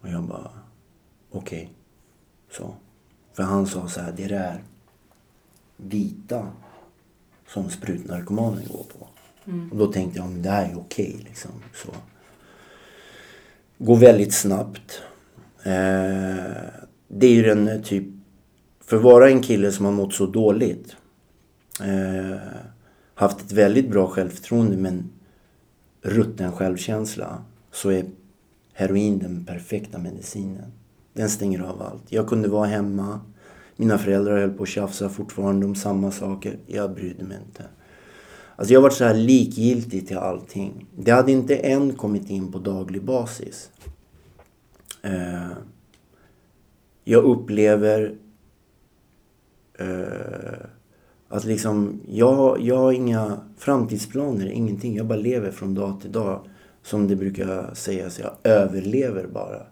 och jag bara, okej. Okay. Så. För han sa så här, det är det här vita som sprutnarkomanen går på. Mm. Och då tänkte jag, men det här är okej liksom. Så. Går väldigt snabbt. Eh, det är ju den typ för att vara en kille som har mått så dåligt. Eh, haft ett väldigt bra självförtroende men rutten självkänsla. Så är heroin den perfekta medicinen. Den stänger av allt. Jag kunde vara hemma. Mina föräldrar höll på att tjafsa fortfarande om samma saker. Jag brydde mig inte. Alltså jag har varit så här likgiltig till allting. Det hade inte än kommit in på daglig basis. Eh, jag upplever eh, att liksom, jag, jag har inga framtidsplaner, ingenting. Jag bara lever från dag till dag. Som det brukar sägas, jag överlever bara.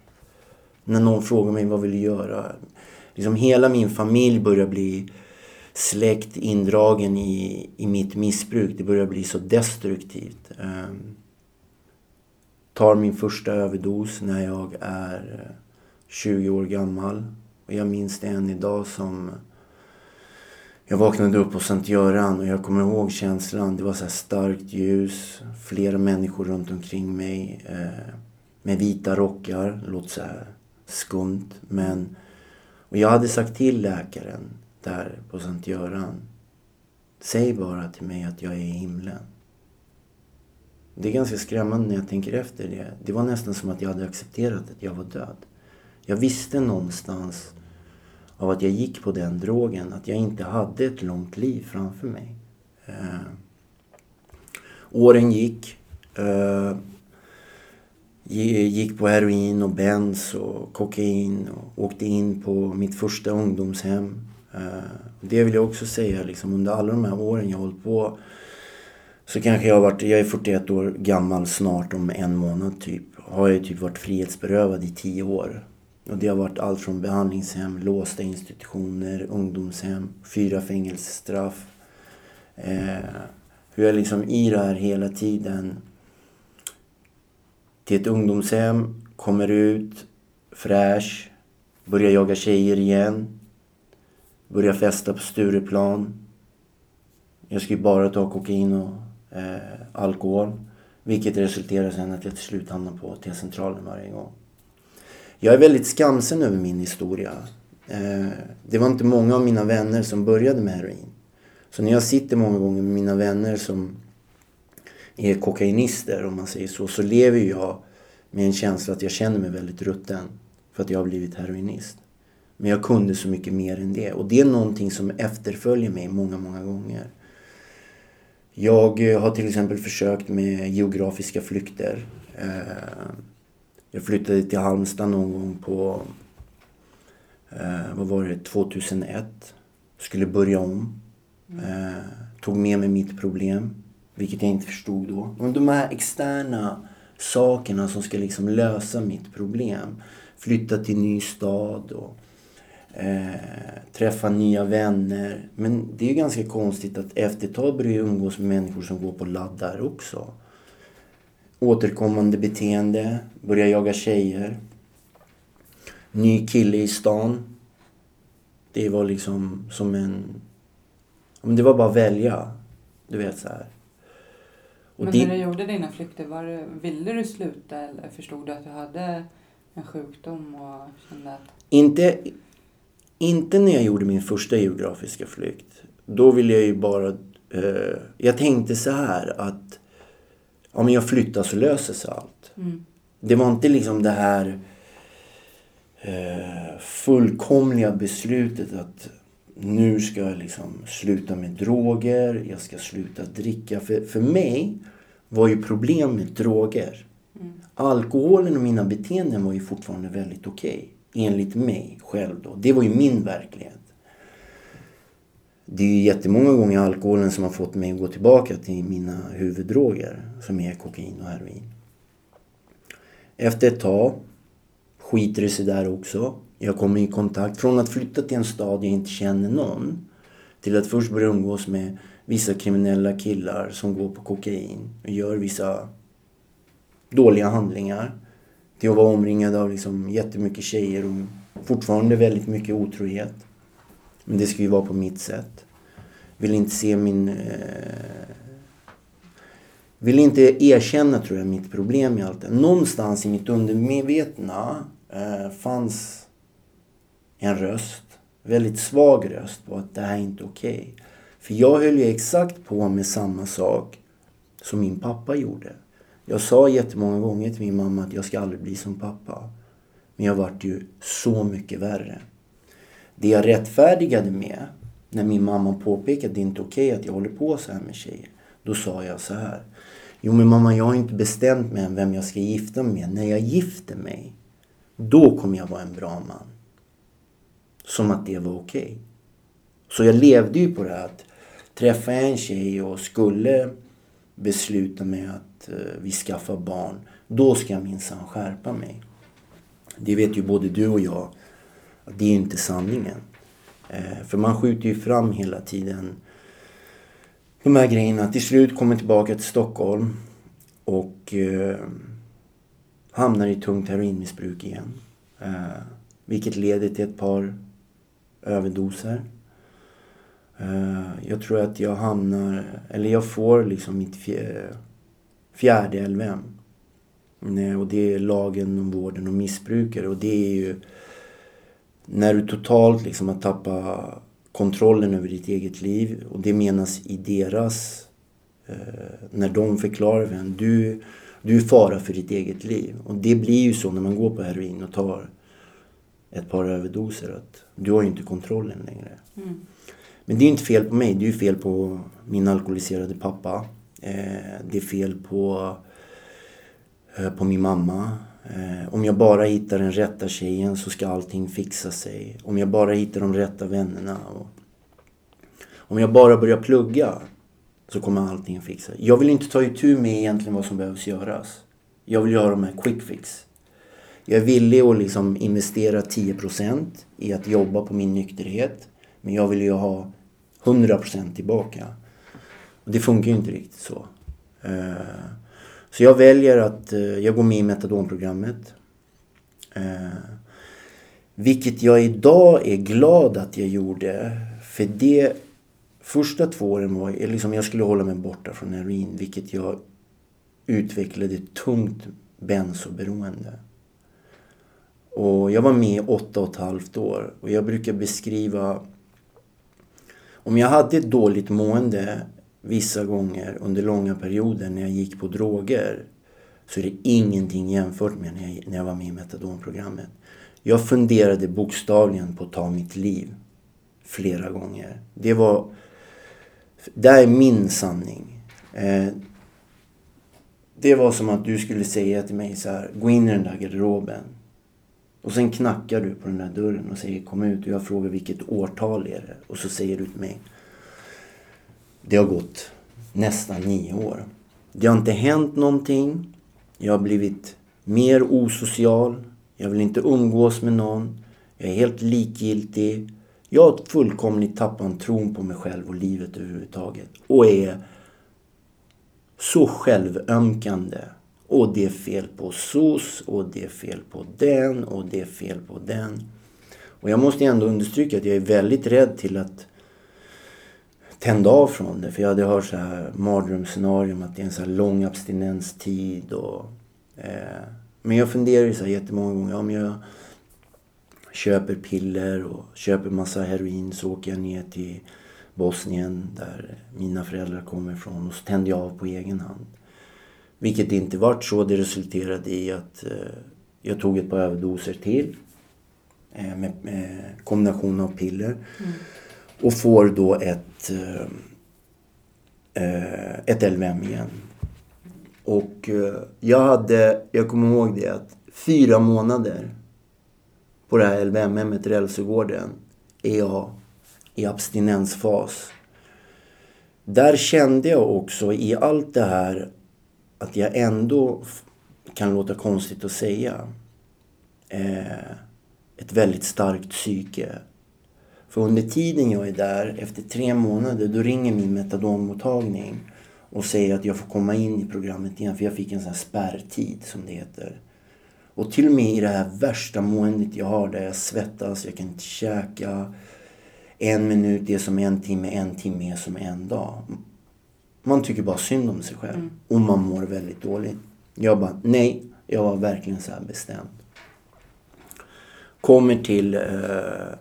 När någon frågar mig vad vill du göra? Liksom hela min familj börjar bli släkt indragen i, i mitt missbruk. Det börjar bli så destruktivt. Um, tar min första överdos när jag är eh, 20 år gammal. Och jag minns det än idag som jag vaknade upp på Sankt Göran och jag kommer ihåg känslan. Det var så starkt ljus, flera människor runt omkring mig eh, med vita rockar. Det låter så här skumt men... Och jag hade sagt till läkaren där på Sankt Göran. Säg bara till mig att jag är i himlen. Det är ganska skrämmande när jag tänker efter det. Det var nästan som att jag hade accepterat att jag var död. Jag visste någonstans av att jag gick på den drogen. Att jag inte hade ett långt liv framför mig. Eh, åren gick. Eh, gick på heroin och bens och kokain och åkte in på mitt första ungdomshem. Eh, det vill jag också säga, liksom, under alla de här åren jag har hållit på så kanske jag har varit, jag är 41 år gammal snart om en månad typ. Har jag typ varit frihetsberövad i 10 år. Och det har varit allt från behandlingshem, låsta institutioner, ungdomshem, fyra fängelsestraff. Eh, hur jag liksom i det här hela tiden till ett ungdomshem, kommer ut, fräsch, börjar jaga tjejer igen, börjar festa på Stureplan. Jag ska ju bara ta kokain och eh, alkohol. Vilket resulterar sen att jag till slut hamnar på T-centralen varje gång. Jag är väldigt skamsen över min historia. Eh, det var inte många av mina vänner som började med heroin. Så när jag sitter många gånger med mina vänner som är kokainister om man säger så, så lever jag med en känsla att jag känner mig väldigt rutten för att jag har blivit heroinist. Men jag kunde så mycket mer än det och det är någonting som efterföljer mig många, många gånger. Jag eh, har till exempel försökt med geografiska flykter. Eh, jag flyttade till Halmstad någon gång på, eh, vad var det, 2001. Skulle börja om. Tog med mig mitt problem, vilket jag inte förstod då. Men de här externa sakerna som ska liksom lösa mitt problem. Flytta till ny stad och eh, träffa nya vänner. Men det är ganska konstigt att efter ett tag börjar jag umgås med människor som går på laddar också återkommande beteende, börja jaga tjejer. Ny kille i stan. Det var liksom som en... Det var bara att välja. Du vet så här. Men det- när du gjorde dina flykter, var det, ville du sluta eller förstod du att du hade en sjukdom och kände att... Inte, inte när jag gjorde min första geografiska flykt. Då ville jag ju bara... Eh, jag tänkte så här att om jag flyttar så löser sig allt. Mm. Det var inte liksom det här eh, fullkomliga beslutet att nu ska jag liksom sluta med droger, jag ska sluta dricka. För, för mig var ju problemet droger. Mm. Alkoholen och mina beteenden var ju fortfarande väldigt okej. enligt mig själv då. Det var ju min verklighet. Det är ju jättemånga gånger alkoholen som har fått mig att gå tillbaka till mina huvuddroger. Som är kokain och heroin. Efter ett tag skiter det sig där också. Jag kommer i kontakt, från att flytta till en stad jag inte känner någon. Till att först börja umgås med vissa kriminella killar som går på kokain och gör vissa dåliga handlingar. Till att vara omringad av liksom jättemycket tjejer och fortfarande väldigt mycket otrohet. Men det ska ju vara på mitt sätt. Vill inte se min... Eh, vill inte erkänna, tror jag, mitt problem i allt det. Någonstans i mitt undermedvetna eh, fanns en röst. Väldigt svag röst på att det här är inte okej. För jag höll ju exakt på med samma sak som min pappa gjorde. Jag sa jättemånga gånger till min mamma att jag ska aldrig bli som pappa. Men jag vart ju så mycket värre. Det jag rättfärdigade med när min mamma påpekade att det inte är okej att jag håller på så här med tjejer. Då sa jag så här. Jo men mamma jag har inte bestämt mig än vem jag ska gifta mig med. När jag gifter mig, då kommer jag vara en bra man. Som att det var okej. Så jag levde ju på det här att träffa en tjej och skulle besluta mig att eh, vi skaffar barn. Då ska jag minsann skärpa mig. Det vet ju både du och jag att det är inte sanningen. Eh, för man skjuter ju fram hela tiden de här grejerna. Till slut kommer tillbaka till Stockholm och eh, hamnar i tungt heroinmissbruk igen. Eh, vilket leder till ett par överdoser. Eh, jag tror att jag hamnar, eller jag får liksom mitt fjärde LVM. Och det är lagen om vården och missbrukare och det är ju när du totalt liksom har tappat kontrollen över ditt eget liv och det menas i deras eh, när de förklarar för en du, du är fara för ditt eget liv och det blir ju så när man går på heroin och tar ett par överdoser att du har ju inte kontrollen längre. Mm. Men det är inte fel på mig, det är ju fel på min alkoholiserade pappa. Eh, det är fel på, eh, på min mamma. Eh, om jag bara hittar den rätta tjejen så ska allting fixa sig. Om jag bara hittar de rätta vännerna. Och, om jag bara börjar plugga så kommer allting fixa sig. Jag vill inte ta itu med egentligen vad som behövs göras. Jag vill göra de här quick fix. Jag är villig att liksom investera 10% i att jobba på min nykterhet. Men jag vill ju ha 100% tillbaka. Och det funkar ju inte riktigt så. Eh, så jag väljer att eh, jag går med i metadonprogrammet. Eh, vilket jag idag är glad att jag gjorde. För det första två åren var jag liksom jag skulle hålla mig borta från heroin. Vilket jag utvecklade tungt bensoberoende. Och jag var med i åtta och ett halvt år. Och jag brukar beskriva... Om jag hade ett dåligt mående vissa gånger under långa perioder när jag gick på droger så är det ingenting jämfört med när jag, när jag var med i metadonprogrammet. Jag funderade bokstavligen på att ta mitt liv flera gånger. Det var... Det är min sanning. Eh, det var som att du skulle säga till mig så här, gå in i den där garderoben. Och sen knackar du på den där dörren och säger kom ut och jag frågar vilket årtal är det? Och så säger du till mig det har gått nästan nio år. Det har inte hänt någonting. Jag har blivit mer osocial. Jag vill inte umgås med någon. Jag är helt likgiltig. Jag har fullkomligt tappat tron på mig själv och livet överhuvudtaget. Och är så självömkande. Och det är fel på SOS och det är fel på den och det är fel på den. Och jag måste ändå understryka att jag är väldigt rädd till att tända av från det. För jag hade hört så här mardrömsscenarium att det är en så här lång abstinenstid. Och, eh, men jag funderar ju så här jättemånga gånger. Om jag köper piller och köper massa heroin så åker jag ner till Bosnien där mina föräldrar kommer ifrån och så tänder jag av på egen hand. Vilket inte vart så. Det resulterade i att eh, jag tog ett par överdoser till. Eh, med, med kombination av piller. Mm. Och får då ett, eh, eh ett LVM igen. Och eh, jag hade, jag kommer ihåg det att fyra månader på det här LVM-hemmet, Rälsögården, är jag i abstinensfas. Där kände jag också i allt det här att jag ändå, kan låta konstigt att säga, eh, ett väldigt starkt psyke. För under tiden jag är där, efter tre månader, då ringer min metadonmottagning och säger att jag får komma in i programmet igen för jag fick en sån här spärrtid som det heter. Och till och med i det här värsta måendet jag har där jag svettas, jag kan inte käka. En minut är som en timme, en timme är som en dag. Man tycker bara synd om sig själv. Mm. Och man mår väldigt dåligt. Jag bara, nej. Jag var verkligen så här bestämd. Kommer till eh,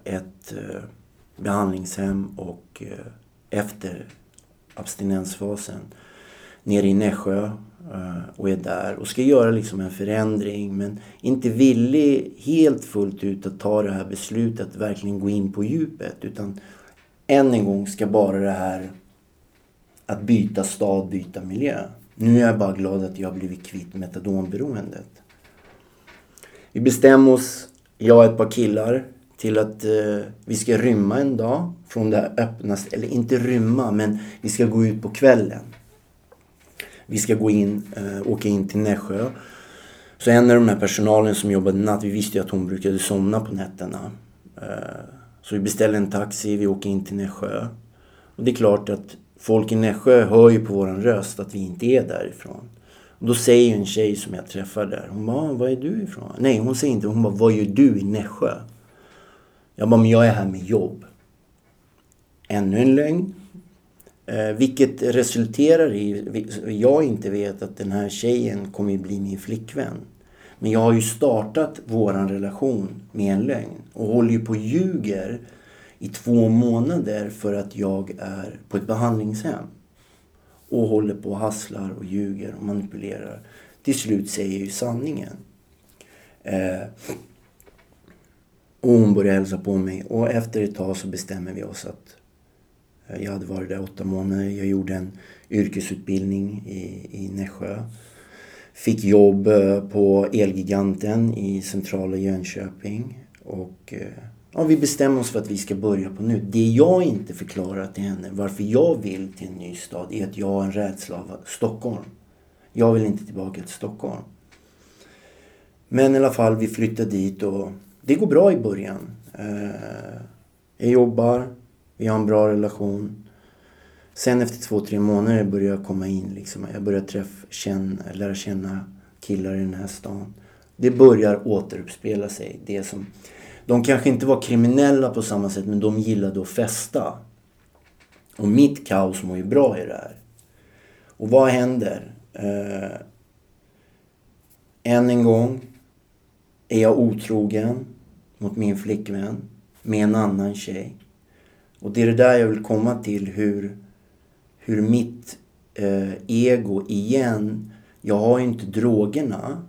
ett eh, behandlingshem och eh, efter abstinensfasen nere i Nässjö eh, och är där och ska göra liksom en förändring men inte villig helt fullt ut att ta det här beslutet att verkligen gå in på djupet utan än en gång ska bara det här att byta stad, byta miljö. Nu är jag bara glad att jag har blivit kvitt metadonberoendet. Vi bestämmer oss, jag och ett par killar, till att eh, vi ska rymma en dag från det här öppna Eller inte rymma, men vi ska gå ut på kvällen. Vi ska gå in, eh, åka in till Nässjö. Så en av de här personalen som jobbade natt, vi visste ju att hon brukade somna på nätterna. Eh, så vi beställer en taxi, vi åker in till Nässjö. Och det är klart att folk i Nässjö hör ju på våran röst att vi inte är därifrån. Och då säger en tjej som jag träffar där, hon bara, ah, var är du ifrån? Nej, hon säger inte, hon bara, vad gör du i Nässjö? Jag bara, men jag är här med jobb. Ännu en lögn. Eh, vilket resulterar i, jag inte vet att den här tjejen kommer bli min flickvän. Men jag har ju startat våran relation med en lögn och håller ju på och ljuger i två månader för att jag är på ett behandlingshem. Och håller på och hasslar och ljuger och manipulerar. Till slut säger jag ju sanningen. Eh, och hon börjar hälsa på mig och efter ett tag så bestämmer vi oss att eh, jag hade varit där åtta månader. Jag gjorde en yrkesutbildning i, i Nässjö. Fick jobb eh, på Elgiganten i centrala Jönköping. Och eh, ja, vi bestämmer oss för att vi ska börja på nu. Det jag inte förklarar till henne varför jag vill till en ny stad är att jag har en rädsla av Stockholm. Jag vill inte tillbaka till Stockholm. Men i alla fall, vi flyttar dit och det går bra i början. Eh, jag jobbar, vi har en bra relation. Sen efter två, tre månader börjar jag komma in. Liksom. Jag börjar träffa, känna, lära känna killar i den här stan. Det börjar återuppspela sig. Det som, de kanske inte var kriminella på samma sätt men de gillade att festa. Och mitt kaos mår ju bra i det här. Och vad händer? Eh, än en gång är jag otrogen mot min flickvän med en annan tjej. Och det är det där jag vill komma till hur, hur mitt eh, ego igen, jag har ju inte drogerna,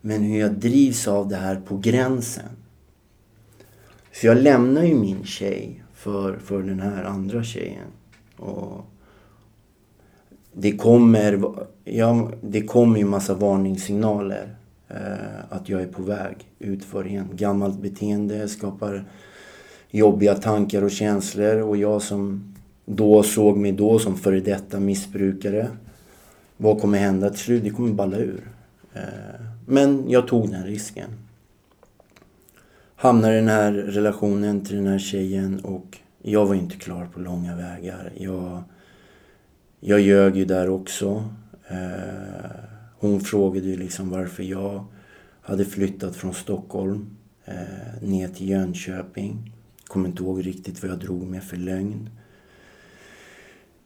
men hur jag drivs av det här på gränsen. Så jag lämnar ju min tjej för, för den här andra tjejen. Och det kommer, ja, det kommer ju massa varningssignaler Eh, att jag är på väg utför igen. Gammalt beteende skapar jobbiga tankar och känslor och jag som då såg mig då som före detta missbrukare. Vad kommer hända till slut? Det kommer balla ur. Eh, men jag tog den risken. Hamnade i den här relationen till den här tjejen och jag var inte klar på långa vägar. Jag, jag ljög ju där också. Eh, hon frågade ju liksom varför jag hade flyttat från Stockholm eh, ner till Jönköping. Kommer inte ihåg riktigt vad jag drog med för lögn.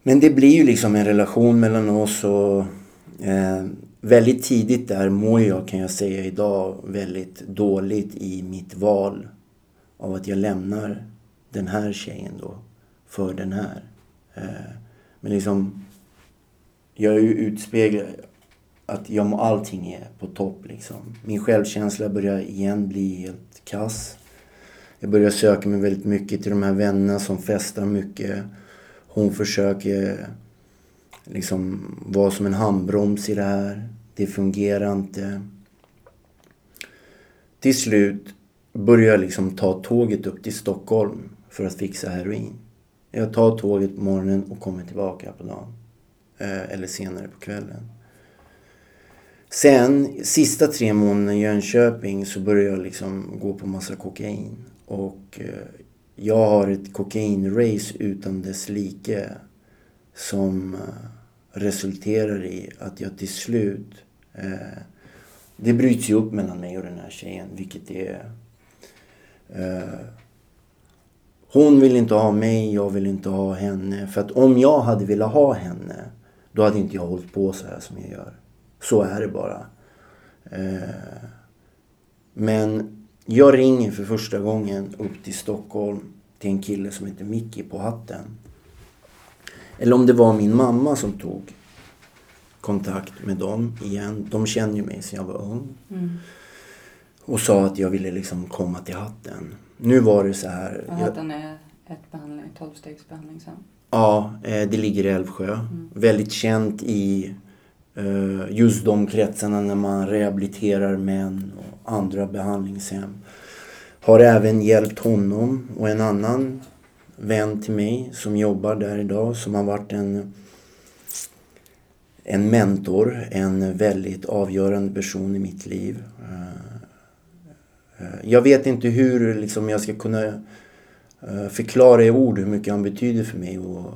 Men det blir ju liksom en relation mellan oss och eh, väldigt tidigt där mår jag kan jag säga idag väldigt dåligt i mitt val av att jag lämnar den här tjejen då för den här. Eh, men liksom jag är ju utspeglad att jag mår, allting är på topp liksom. Min självkänsla börjar igen bli helt kass. Jag börjar söka mig väldigt mycket till de här vännerna som festar mycket. Hon försöker liksom vara som en handbroms i det här. Det fungerar inte. Till slut börjar jag liksom ta tåget upp till Stockholm för att fixa heroin. Jag tar tåget på morgonen och kommer tillbaka på dagen. Eh, eller senare på kvällen. Sen, sista tre månaderna i Jönköping så började jag liksom gå på massa kokain. Och eh, jag har ett kokainrace utan dess like. Som eh, resulterar i att jag till slut... Eh, det bryts ju upp mellan mig och den här tjejen, vilket är... Eh, hon vill inte ha mig, jag vill inte ha henne. För att om jag hade velat ha henne, då hade inte jag hållit på så här som jag gör. Så är det bara. Eh, men jag ringer för första gången upp till Stockholm till en kille som heter Mickey på hatten. Eller om det var min mamma som tog kontakt med dem igen. De känner ju mig sedan jag var ung. Mm. Och sa att jag ville liksom komma till hatten. Nu var det så här. Och hatten är ett behandling, 12-stegsbehandling sen. Ja, eh, det ligger i Älvsjö. Mm. Väldigt känt i uh, just de kretsarna när man rehabiliterar män och andra behandlingshem. Har även hjälpt honom och en annan vän till mig som jobbar där idag som har varit en en mentor, en väldigt avgörande person i mitt liv. Eh, eh, jag vet inte hur liksom, jag ska kunna eh, förklara i ord hur mycket han betyder för mig. Och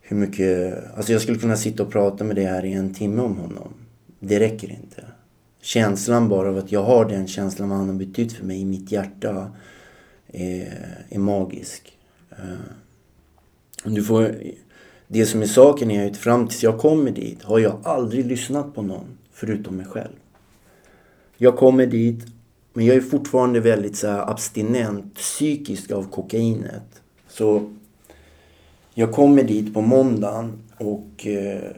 hur mycket, alltså jag skulle kunna sitta och prata med dig här i en timme om honom. Det räcker inte. Känslan bara av att jag har den känslan vad han har betytt för mig i mitt hjärta är, är magisk. Eh, du får det som är saken är att fram tills jag kommer dit har jag aldrig lyssnat på någon förutom mig själv. Jag kommer dit, men jag är fortfarande väldigt så abstinent psykiskt av kokainet. Så jag kommer dit på måndagen och eh,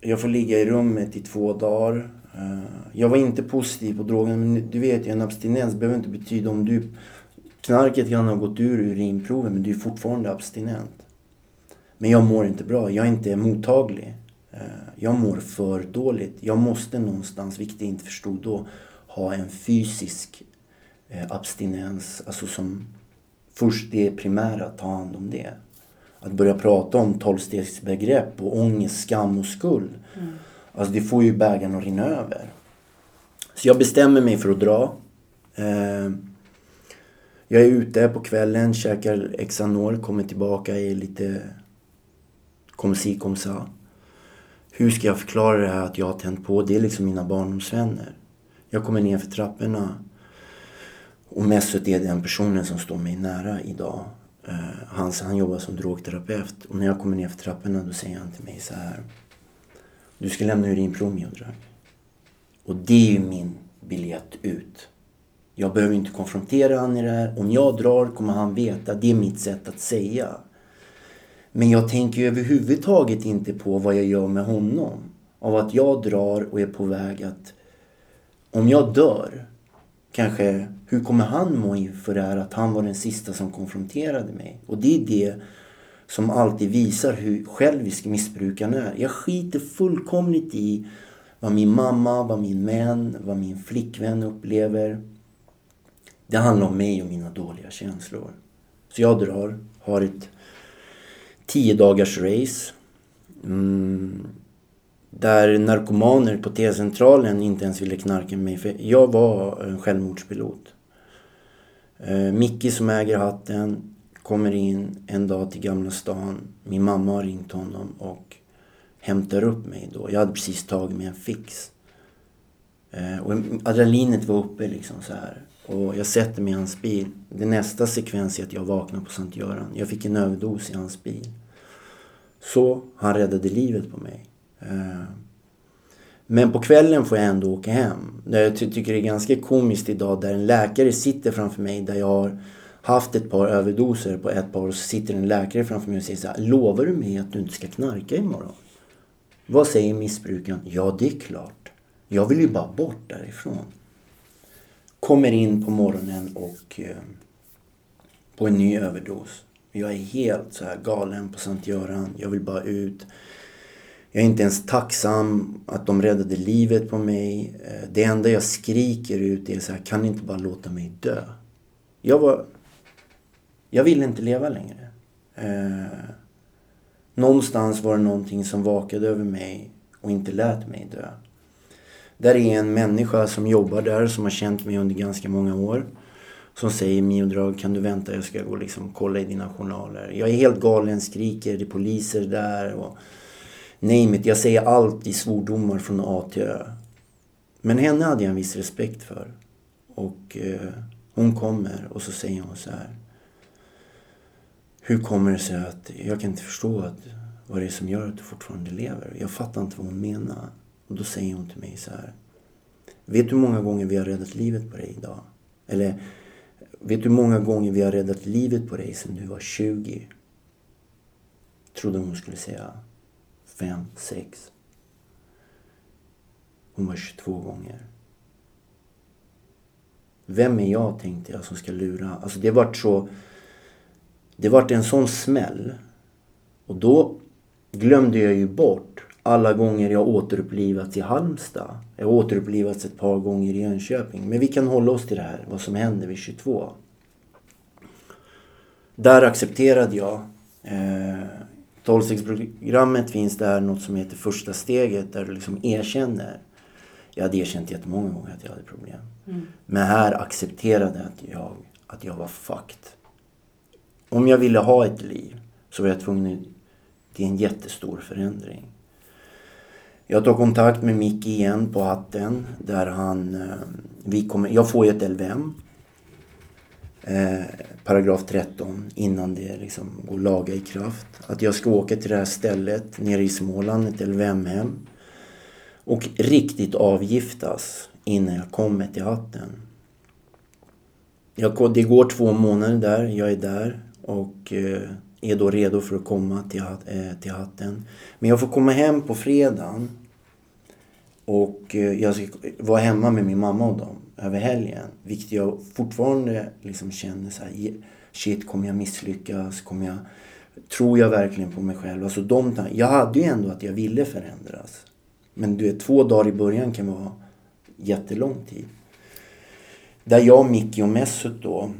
jag får ligga i rummet i två dagar. Eh, jag var inte positiv på drogen, men du vet ju en abstinens behöver inte betyda om du... Knarket kan ha gått ur urinproven, men du är fortfarande abstinent. Men jag mår inte bra. Jag är inte mottaglig. Eh, jag mår för dåligt. Jag måste någonstans, vilket jag inte förstod då, ha en fysisk eh, abstinens. Alltså som först det primära, att ta hand om det. Att börja prata om tolvstegsbegrepp och ångest, skam och skuld. Mm. Alltså det får ju bägaren att rinna över. Så jag bestämmer mig för att dra. Jag är ute på kvällen, käkar Xanol, kommer tillbaka i lite kom si kom sa. Hur ska jag förklara det här att jag har tänt på? Det är liksom mina barndomsvänner. Jag kommer ner för trapporna och Mesut är den personen som står mig nära idag. Eh, han, han jobbar som drogterapeut och när jag kommer ner för trapporna då säger han till mig så här. Du ska lämna urinprov Miodrag. Och det är ju min biljett ut. Jag behöver inte konfrontera honom i det här. Om jag drar kommer han veta. Det är mitt sätt att säga. Men jag tänker överhuvudtaget inte på vad jag gör med honom. Av att jag drar och är på väg att... Om jag dör, kanske, hur kommer han må inför det här att han var den sista som konfronterade mig? Och det är det som alltid visar hur självisk missbrukaren är. Jag skiter fullkomligt i vad min mamma, vad min män, vad min flickvän upplever. Det handlar om mig och mina dåliga känslor. Så jag drar, har ett tio dagars race. Mm, där narkomaner på T-centralen inte ens ville knarka med mig. För jag var en självmordspilot. Eh, Micke som äger hatten kommer in en dag till Gamla stan. Min mamma har ringt honom och hämtar upp mig då. Jag hade precis tagit mig en fix. Eh, och adrenalinet var uppe liksom så här. Och jag sätter mig i hans bil. Det nästa sekvens är att jag vaknar på Sankt Göran. Jag fick en överdos i hans bil. Så han räddade livet på mig. Eh, men på kvällen får jag ändå åka hem. Jag tycker det är ganska komiskt idag där en läkare sitter framför mig där jag har haft ett par överdoser på ett par och så sitter en läkare framför mig och säger så här, Lovar du mig att du inte ska knarka imorgon? Vad säger missbrukaren? Ja, det är klart. Jag vill ju bara bort därifrån. Kommer in på morgonen och eh, på en ny överdos. Jag är helt så här galen på Sankt Göran. Jag vill bara ut. Jag är inte ens tacksam att de räddade livet på mig. Eh, det enda jag skriker ut är så här, kan ni inte bara låta mig dö? Jag var... Jag ville inte leva längre. Eh, någonstans var det någonting som vakade över mig och inte lät mig dö. Där är en människa som jobbar där, som har känt mig under ganska många år. Som säger Miodrag, kan du vänta? Jag ska gå och liksom kolla i dina journaler. Jag är helt galen, skriker, det är poliser där och name it. Jag säger allt i svordomar från A till Ö. Men henne hade jag en viss respekt för. Och eh, hon kommer och så säger hon så här. Hur kommer det sig att, jag kan inte förstå att, vad det är som gör att du fortfarande lever. Jag fattar inte vad hon menar. Och då säger hon till mig så här. Vet du hur många gånger vi har räddat livet på dig idag? Eller vet du hur många gånger vi har räddat livet på dig sedan du var 20? Trodde hon skulle säga fem, sex. Hon var 22 gånger. Vem är jag tänkte jag som ska lura? Alltså det vart så... Det vart en sån smäll. Och då glömde jag ju bort alla gånger jag återupplivats i Halmstad. Jag har återupplivats ett par gånger i Jönköping. Men vi kan hålla oss till det här, vad som hände vid 22. Där accepterade jag. Eh, 12 finns där något som heter första steget där du liksom erkänner. Jag hade erkänt jättemånga gånger att jag hade problem. Mm. Men här accepterade att jag, att jag var fucked. Om jag ville ha ett liv så var jag tvungen till en jättestor förändring. Jag tar kontakt med Micke igen på hatten där han... Eh, vi kommer, jag får ju ett LVM. Eh, paragraf 13 innan det liksom går laga i kraft. Att jag ska åka till det här stället nere i Småland, ett LVM-hem. Och riktigt avgiftas innan jag kommer till hatten. Jag, det går två månader där, jag är där och eh, är då redo för att komma till, eh, till hatten. Men jag får komma hem på fredagen och eh, jag ska vara hemma med min mamma och dem över helgen. Vilket jag fortfarande liksom känner så här, shit kommer jag misslyckas? Kommer jag, tror jag verkligen på mig själv? Alltså de, jag hade ju ändå att jag ville förändras. Men du vet, två dagar i början kan vara jättelång tid. Där jag, Micke och Mesut då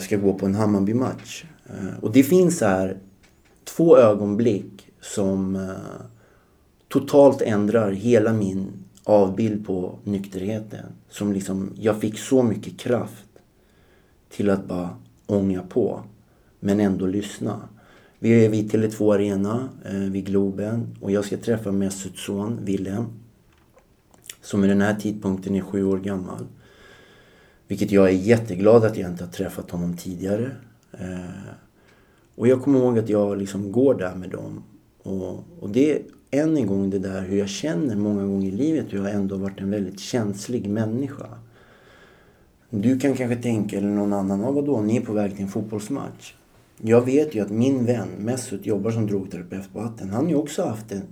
ska gå på en Hammarby-match. Eh, och det finns här två ögonblick som eh, totalt ändrar hela min avbild på nykterheten. Som liksom, jag fick så mycket kraft till att bara ånga på. Men ändå lyssna. Vi är vid Tele2 Arena eh, vid Globen och jag ska träffa Mesuts son Willem. Som i den här tidpunkten är sju år gammal. Vilket jag är jätteglad att jag inte har träffat honom tidigare. Eh, och jag kommer ihåg att jag liksom går där med dem. Och, och det än en gång det där hur jag känner många gånger i livet hur jag ändå varit en väldigt känslig människa. Du kan kanske tänka, eller någon annan, ja, vadå, ni är på väg till en fotbollsmatch. Jag vet ju att min vän Mesut jobbar som drogterapeut på Hatten. Han har ju också haft en,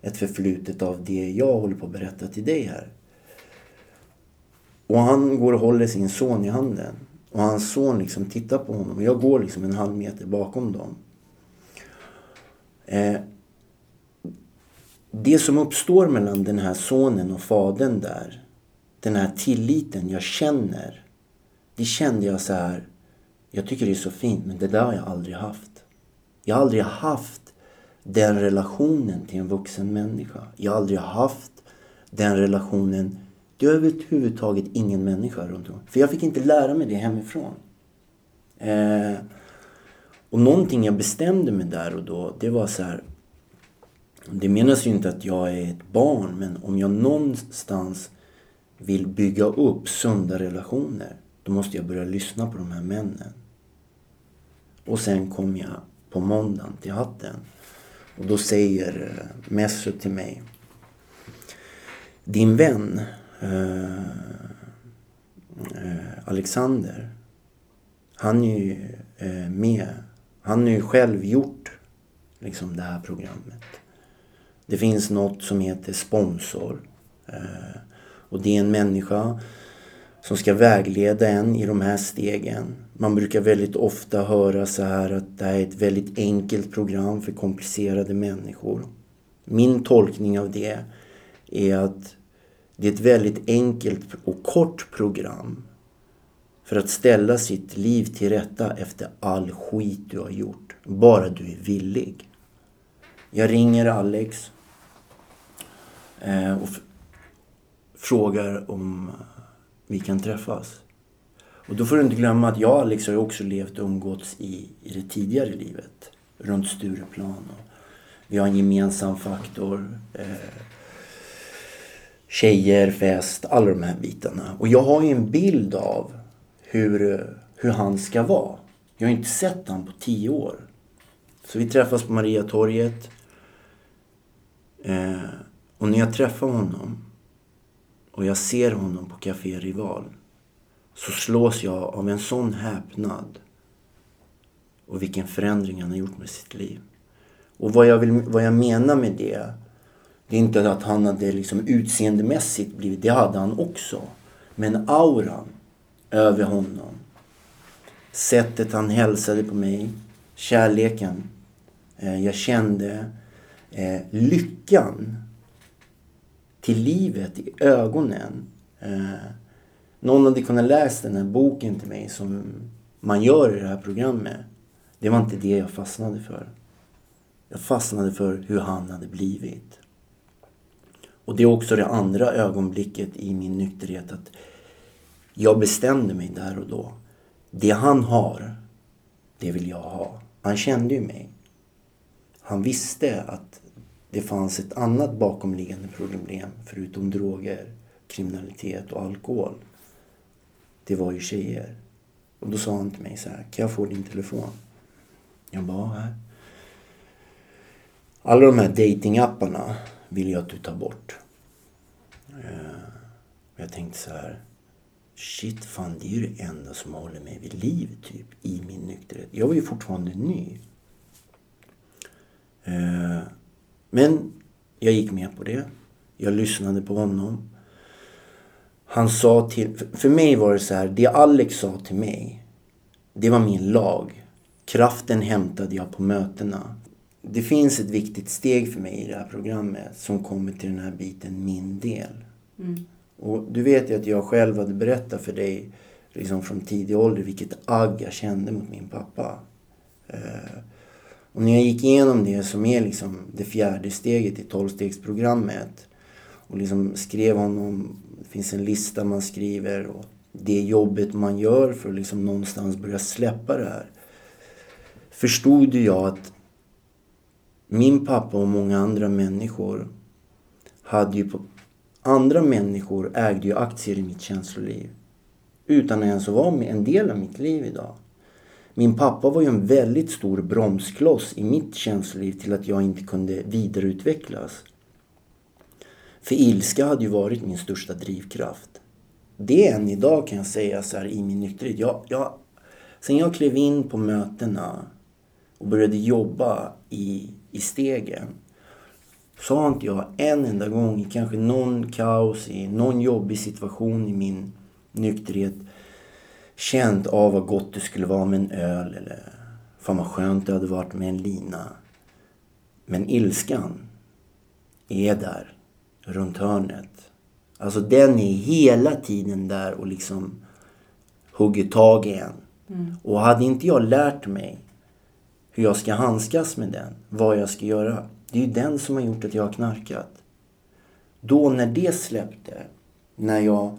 ett förflutet av det jag håller på att berätta till dig här. Och han går och håller sin son i handen. Och hans son liksom tittar på honom. Och jag går liksom en halv meter bakom dem. Eh, det som uppstår mellan den här sonen och fadern där, den här tilliten jag känner, det kände jag så här, jag tycker det är så fint men det där har jag aldrig haft. Jag har aldrig haft den relationen till en vuxen människa. Jag har aldrig haft den relationen till överhuvudtaget ingen människa runt om. För jag fick inte lära mig det hemifrån. Eh, och någonting jag bestämde mig där och då, det var så här, det menas ju inte att jag är ett barn men om jag någonstans vill bygga upp sunda relationer då måste jag börja lyssna på de här männen. Och sen kom jag på måndagen till hatten. Och då säger eh, Messo Mesut till mig. Din vän Eh, eh, Alexander. Han är ju eh, med. Han har ju själv gjort liksom det här programmet. Det finns något som heter sponsor. Eh, och det är en människa som ska vägleda en i de här stegen. Man brukar väldigt ofta höra så här att det här är ett väldigt enkelt program för komplicerade människor. Min tolkning av det är att det är ett väldigt enkelt och kort program för att ställa sitt liv till rätta efter all skit du har gjort. Bara du är villig. Jag ringer Alex eh, och frågar om vi kan träffas. Och då får du inte glömma att jag och Alex har också levt och umgåtts i, i det tidigare livet. Runt Stureplan. Och vi har en gemensam faktor. Eh, tjejer, fest, alla de här bitarna. Och jag har ju en bild av hur, hur han ska vara. Jag har inte sett han på tio år. Så vi träffas på Mariatorget. Eh, och när jag träffar honom och jag ser honom på Café Rival så slås jag av en sån häpnad och vilken förändring han har gjort med sitt liv. Och vad jag, vill, vad jag menar med det, det är inte att han hade liksom utseendemässigt blivit, det hade han också. Men auran över honom, sättet han hälsade på mig, kärleken eh, jag kände, eh, lyckan till livet i ögonen. Eh, någon hade kunnat läsa den här boken till mig som man gör i det här programmet. Det var inte det jag fastnade för. Jag fastnade för hur han hade blivit. Och det är också det andra ögonblicket i min nykterhet att jag bestämde mig där och då. Det han har, det vill jag ha. Han kände ju mig. Han visste att det fanns ett annat bakomliggande problem förutom droger, kriminalitet och alkohol. Det var ju tjejer. Och då sa han till mig så här, kan jag få din telefon? Jag bara, här. Alla de här datingapparna vill jag att du tar bort. Eh, jag tänkte så här, shit fan det är ju det enda som håller mig vid liv typ i min nykterhet. Jag var ju fortfarande ny. Eh, men jag gick med på det. Jag lyssnade på honom. Han sa till... För mig var det så här, det Alex sa till mig, det var min lag. Kraften hämtade jag på mötena. Det finns ett viktigt steg för mig i det här programmet som kommer till den här biten, min del. Mm. Och du vet ju att jag själv hade berättat för dig liksom från tidig ålder vilket agg jag kände mot min pappa. Eh, och när jag gick igenom det som är liksom det fjärde steget i tolvstegsprogrammet och liksom skrev honom, det finns en lista man skriver och det jobbet man gör för att liksom någonstans börja släppa det här. Förstod jag att min pappa och många andra människor hade ju på, andra människor ägde ju aktier i mitt känsloliv. Utan att ens vara en del av mitt liv idag. Min pappa var ju en väldigt stor bromskloss i mitt känsloliv till att jag inte kunde vidareutvecklas. För ilska hade ju varit min största drivkraft. Det än idag kan jag säga så här i min nykterhet. Jag, jag, sen jag klev in på mötena och började jobba i, i stegen så har inte jag en enda gång i kanske någon kaos, i någon jobbig situation i min nykterhet känt av vad gott det skulle vara med en öl eller fan vad skönt det hade varit med en lina. Men ilskan är där, runt hörnet. Alltså den är hela tiden där och liksom hugger tag i en. Mm. Och hade inte jag lärt mig hur jag ska handskas med den, vad jag ska göra. Det är ju den som har gjort att jag har knarkat. Då när det släppte, när jag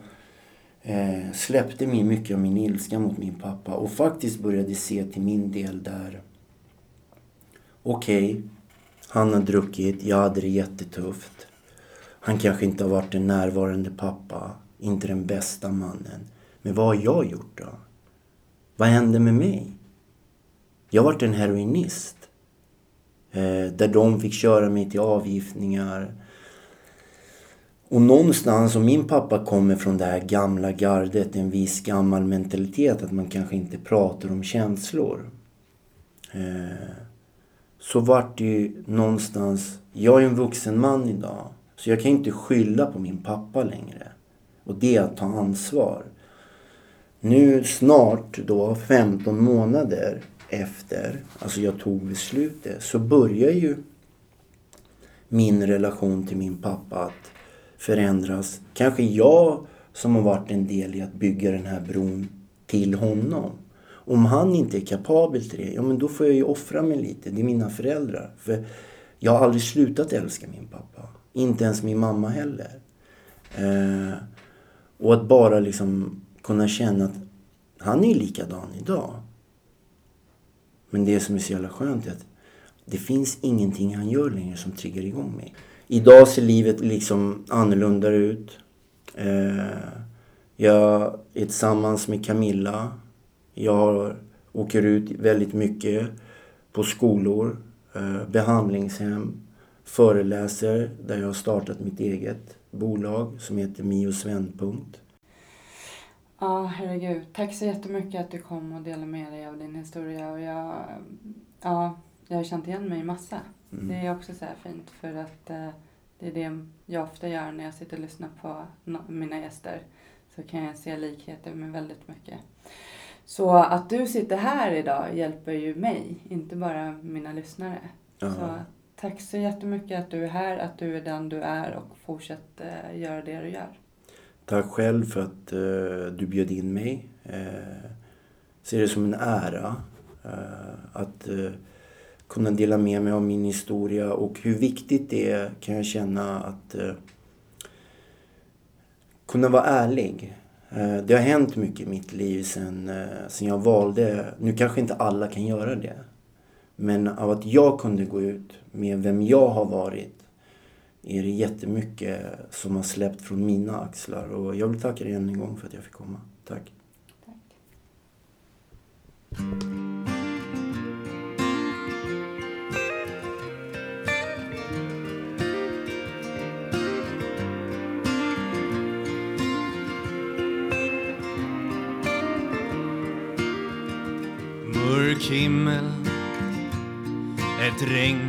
eh, släppte min, mycket av min ilska mot min pappa och faktiskt började se till min del där. Okej, okay, han har druckit, jag hade det jättetufft. Han kanske inte har varit en närvarande pappa, inte den bästa mannen. Men vad har jag gjort då? Vad hände med mig? Jag vart varit en heroinist. Eh, där de fick köra mig till avgiftningar. Och någonstans, och min pappa kommer från det här gamla gardet, en viss gammal mentalitet att man kanske inte pratar om känslor. Eh, så vart det ju någonstans, jag är en vuxen man idag. Så jag kan inte skylla på min pappa längre. Och det är att ta ansvar. Nu snart då 15 månader efter, alltså jag tog beslutet, så börjar ju min relation till min pappa att förändras. Kanske jag som har varit en del i att bygga den här bron till honom. Om han inte är kapabel till det, ja men då får jag ju offra mig lite. Det är mina föräldrar. För jag har aldrig slutat älska min pappa. Inte ens min mamma heller. Eh, och att bara liksom kunna känna att han är likadan idag. Men det som är så jävla skönt är att det finns ingenting han gör längre som triggar igång mig. Idag ser livet liksom annorlunda ut. Eh, jag är tillsammans med Camilla. Jag åker ut väldigt mycket på skolor, eh, behandlingshem, föreläser där jag har startat mitt eget bolag som heter Mio Sven. Ja, herregud. Tack så jättemycket att du kom och delade med dig av din historia. Och jag, ja, jag har känt igen mig i massa. Mm. Det är också så här fint för att eh, det är det jag ofta gör när jag sitter och lyssnar på mina gäster. Så kan jag se likheter med väldigt mycket. Så att du sitter här idag hjälper ju mig, inte bara mina lyssnare. Aha. Så tack så jättemycket att du är här, att du är den du är och fortsätt uh, göra det du gör. Tack själv för att eh, du bjöd in mig. Eh, ser det som en ära eh, att eh, kunna dela med mig av min historia och hur viktigt det är kan jag känna att eh, kunna vara ärlig. Eh, det har hänt mycket i mitt liv sen, sen jag valde, nu kanske inte alla kan göra det, men av att jag kunde gå ut med vem jag har varit är det jättemycket som har släppt från mina axlar. Och jag vill tacka dig än en gång för att jag fick komma. Tack. Tack. Mörk himmel, ett regn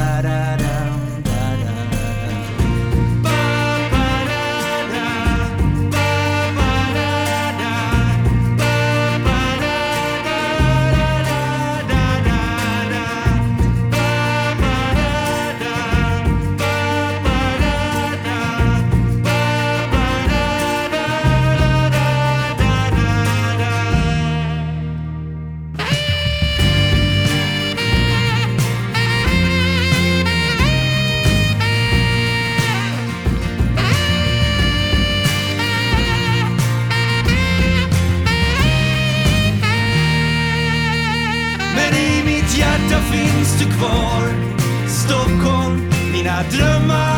finns du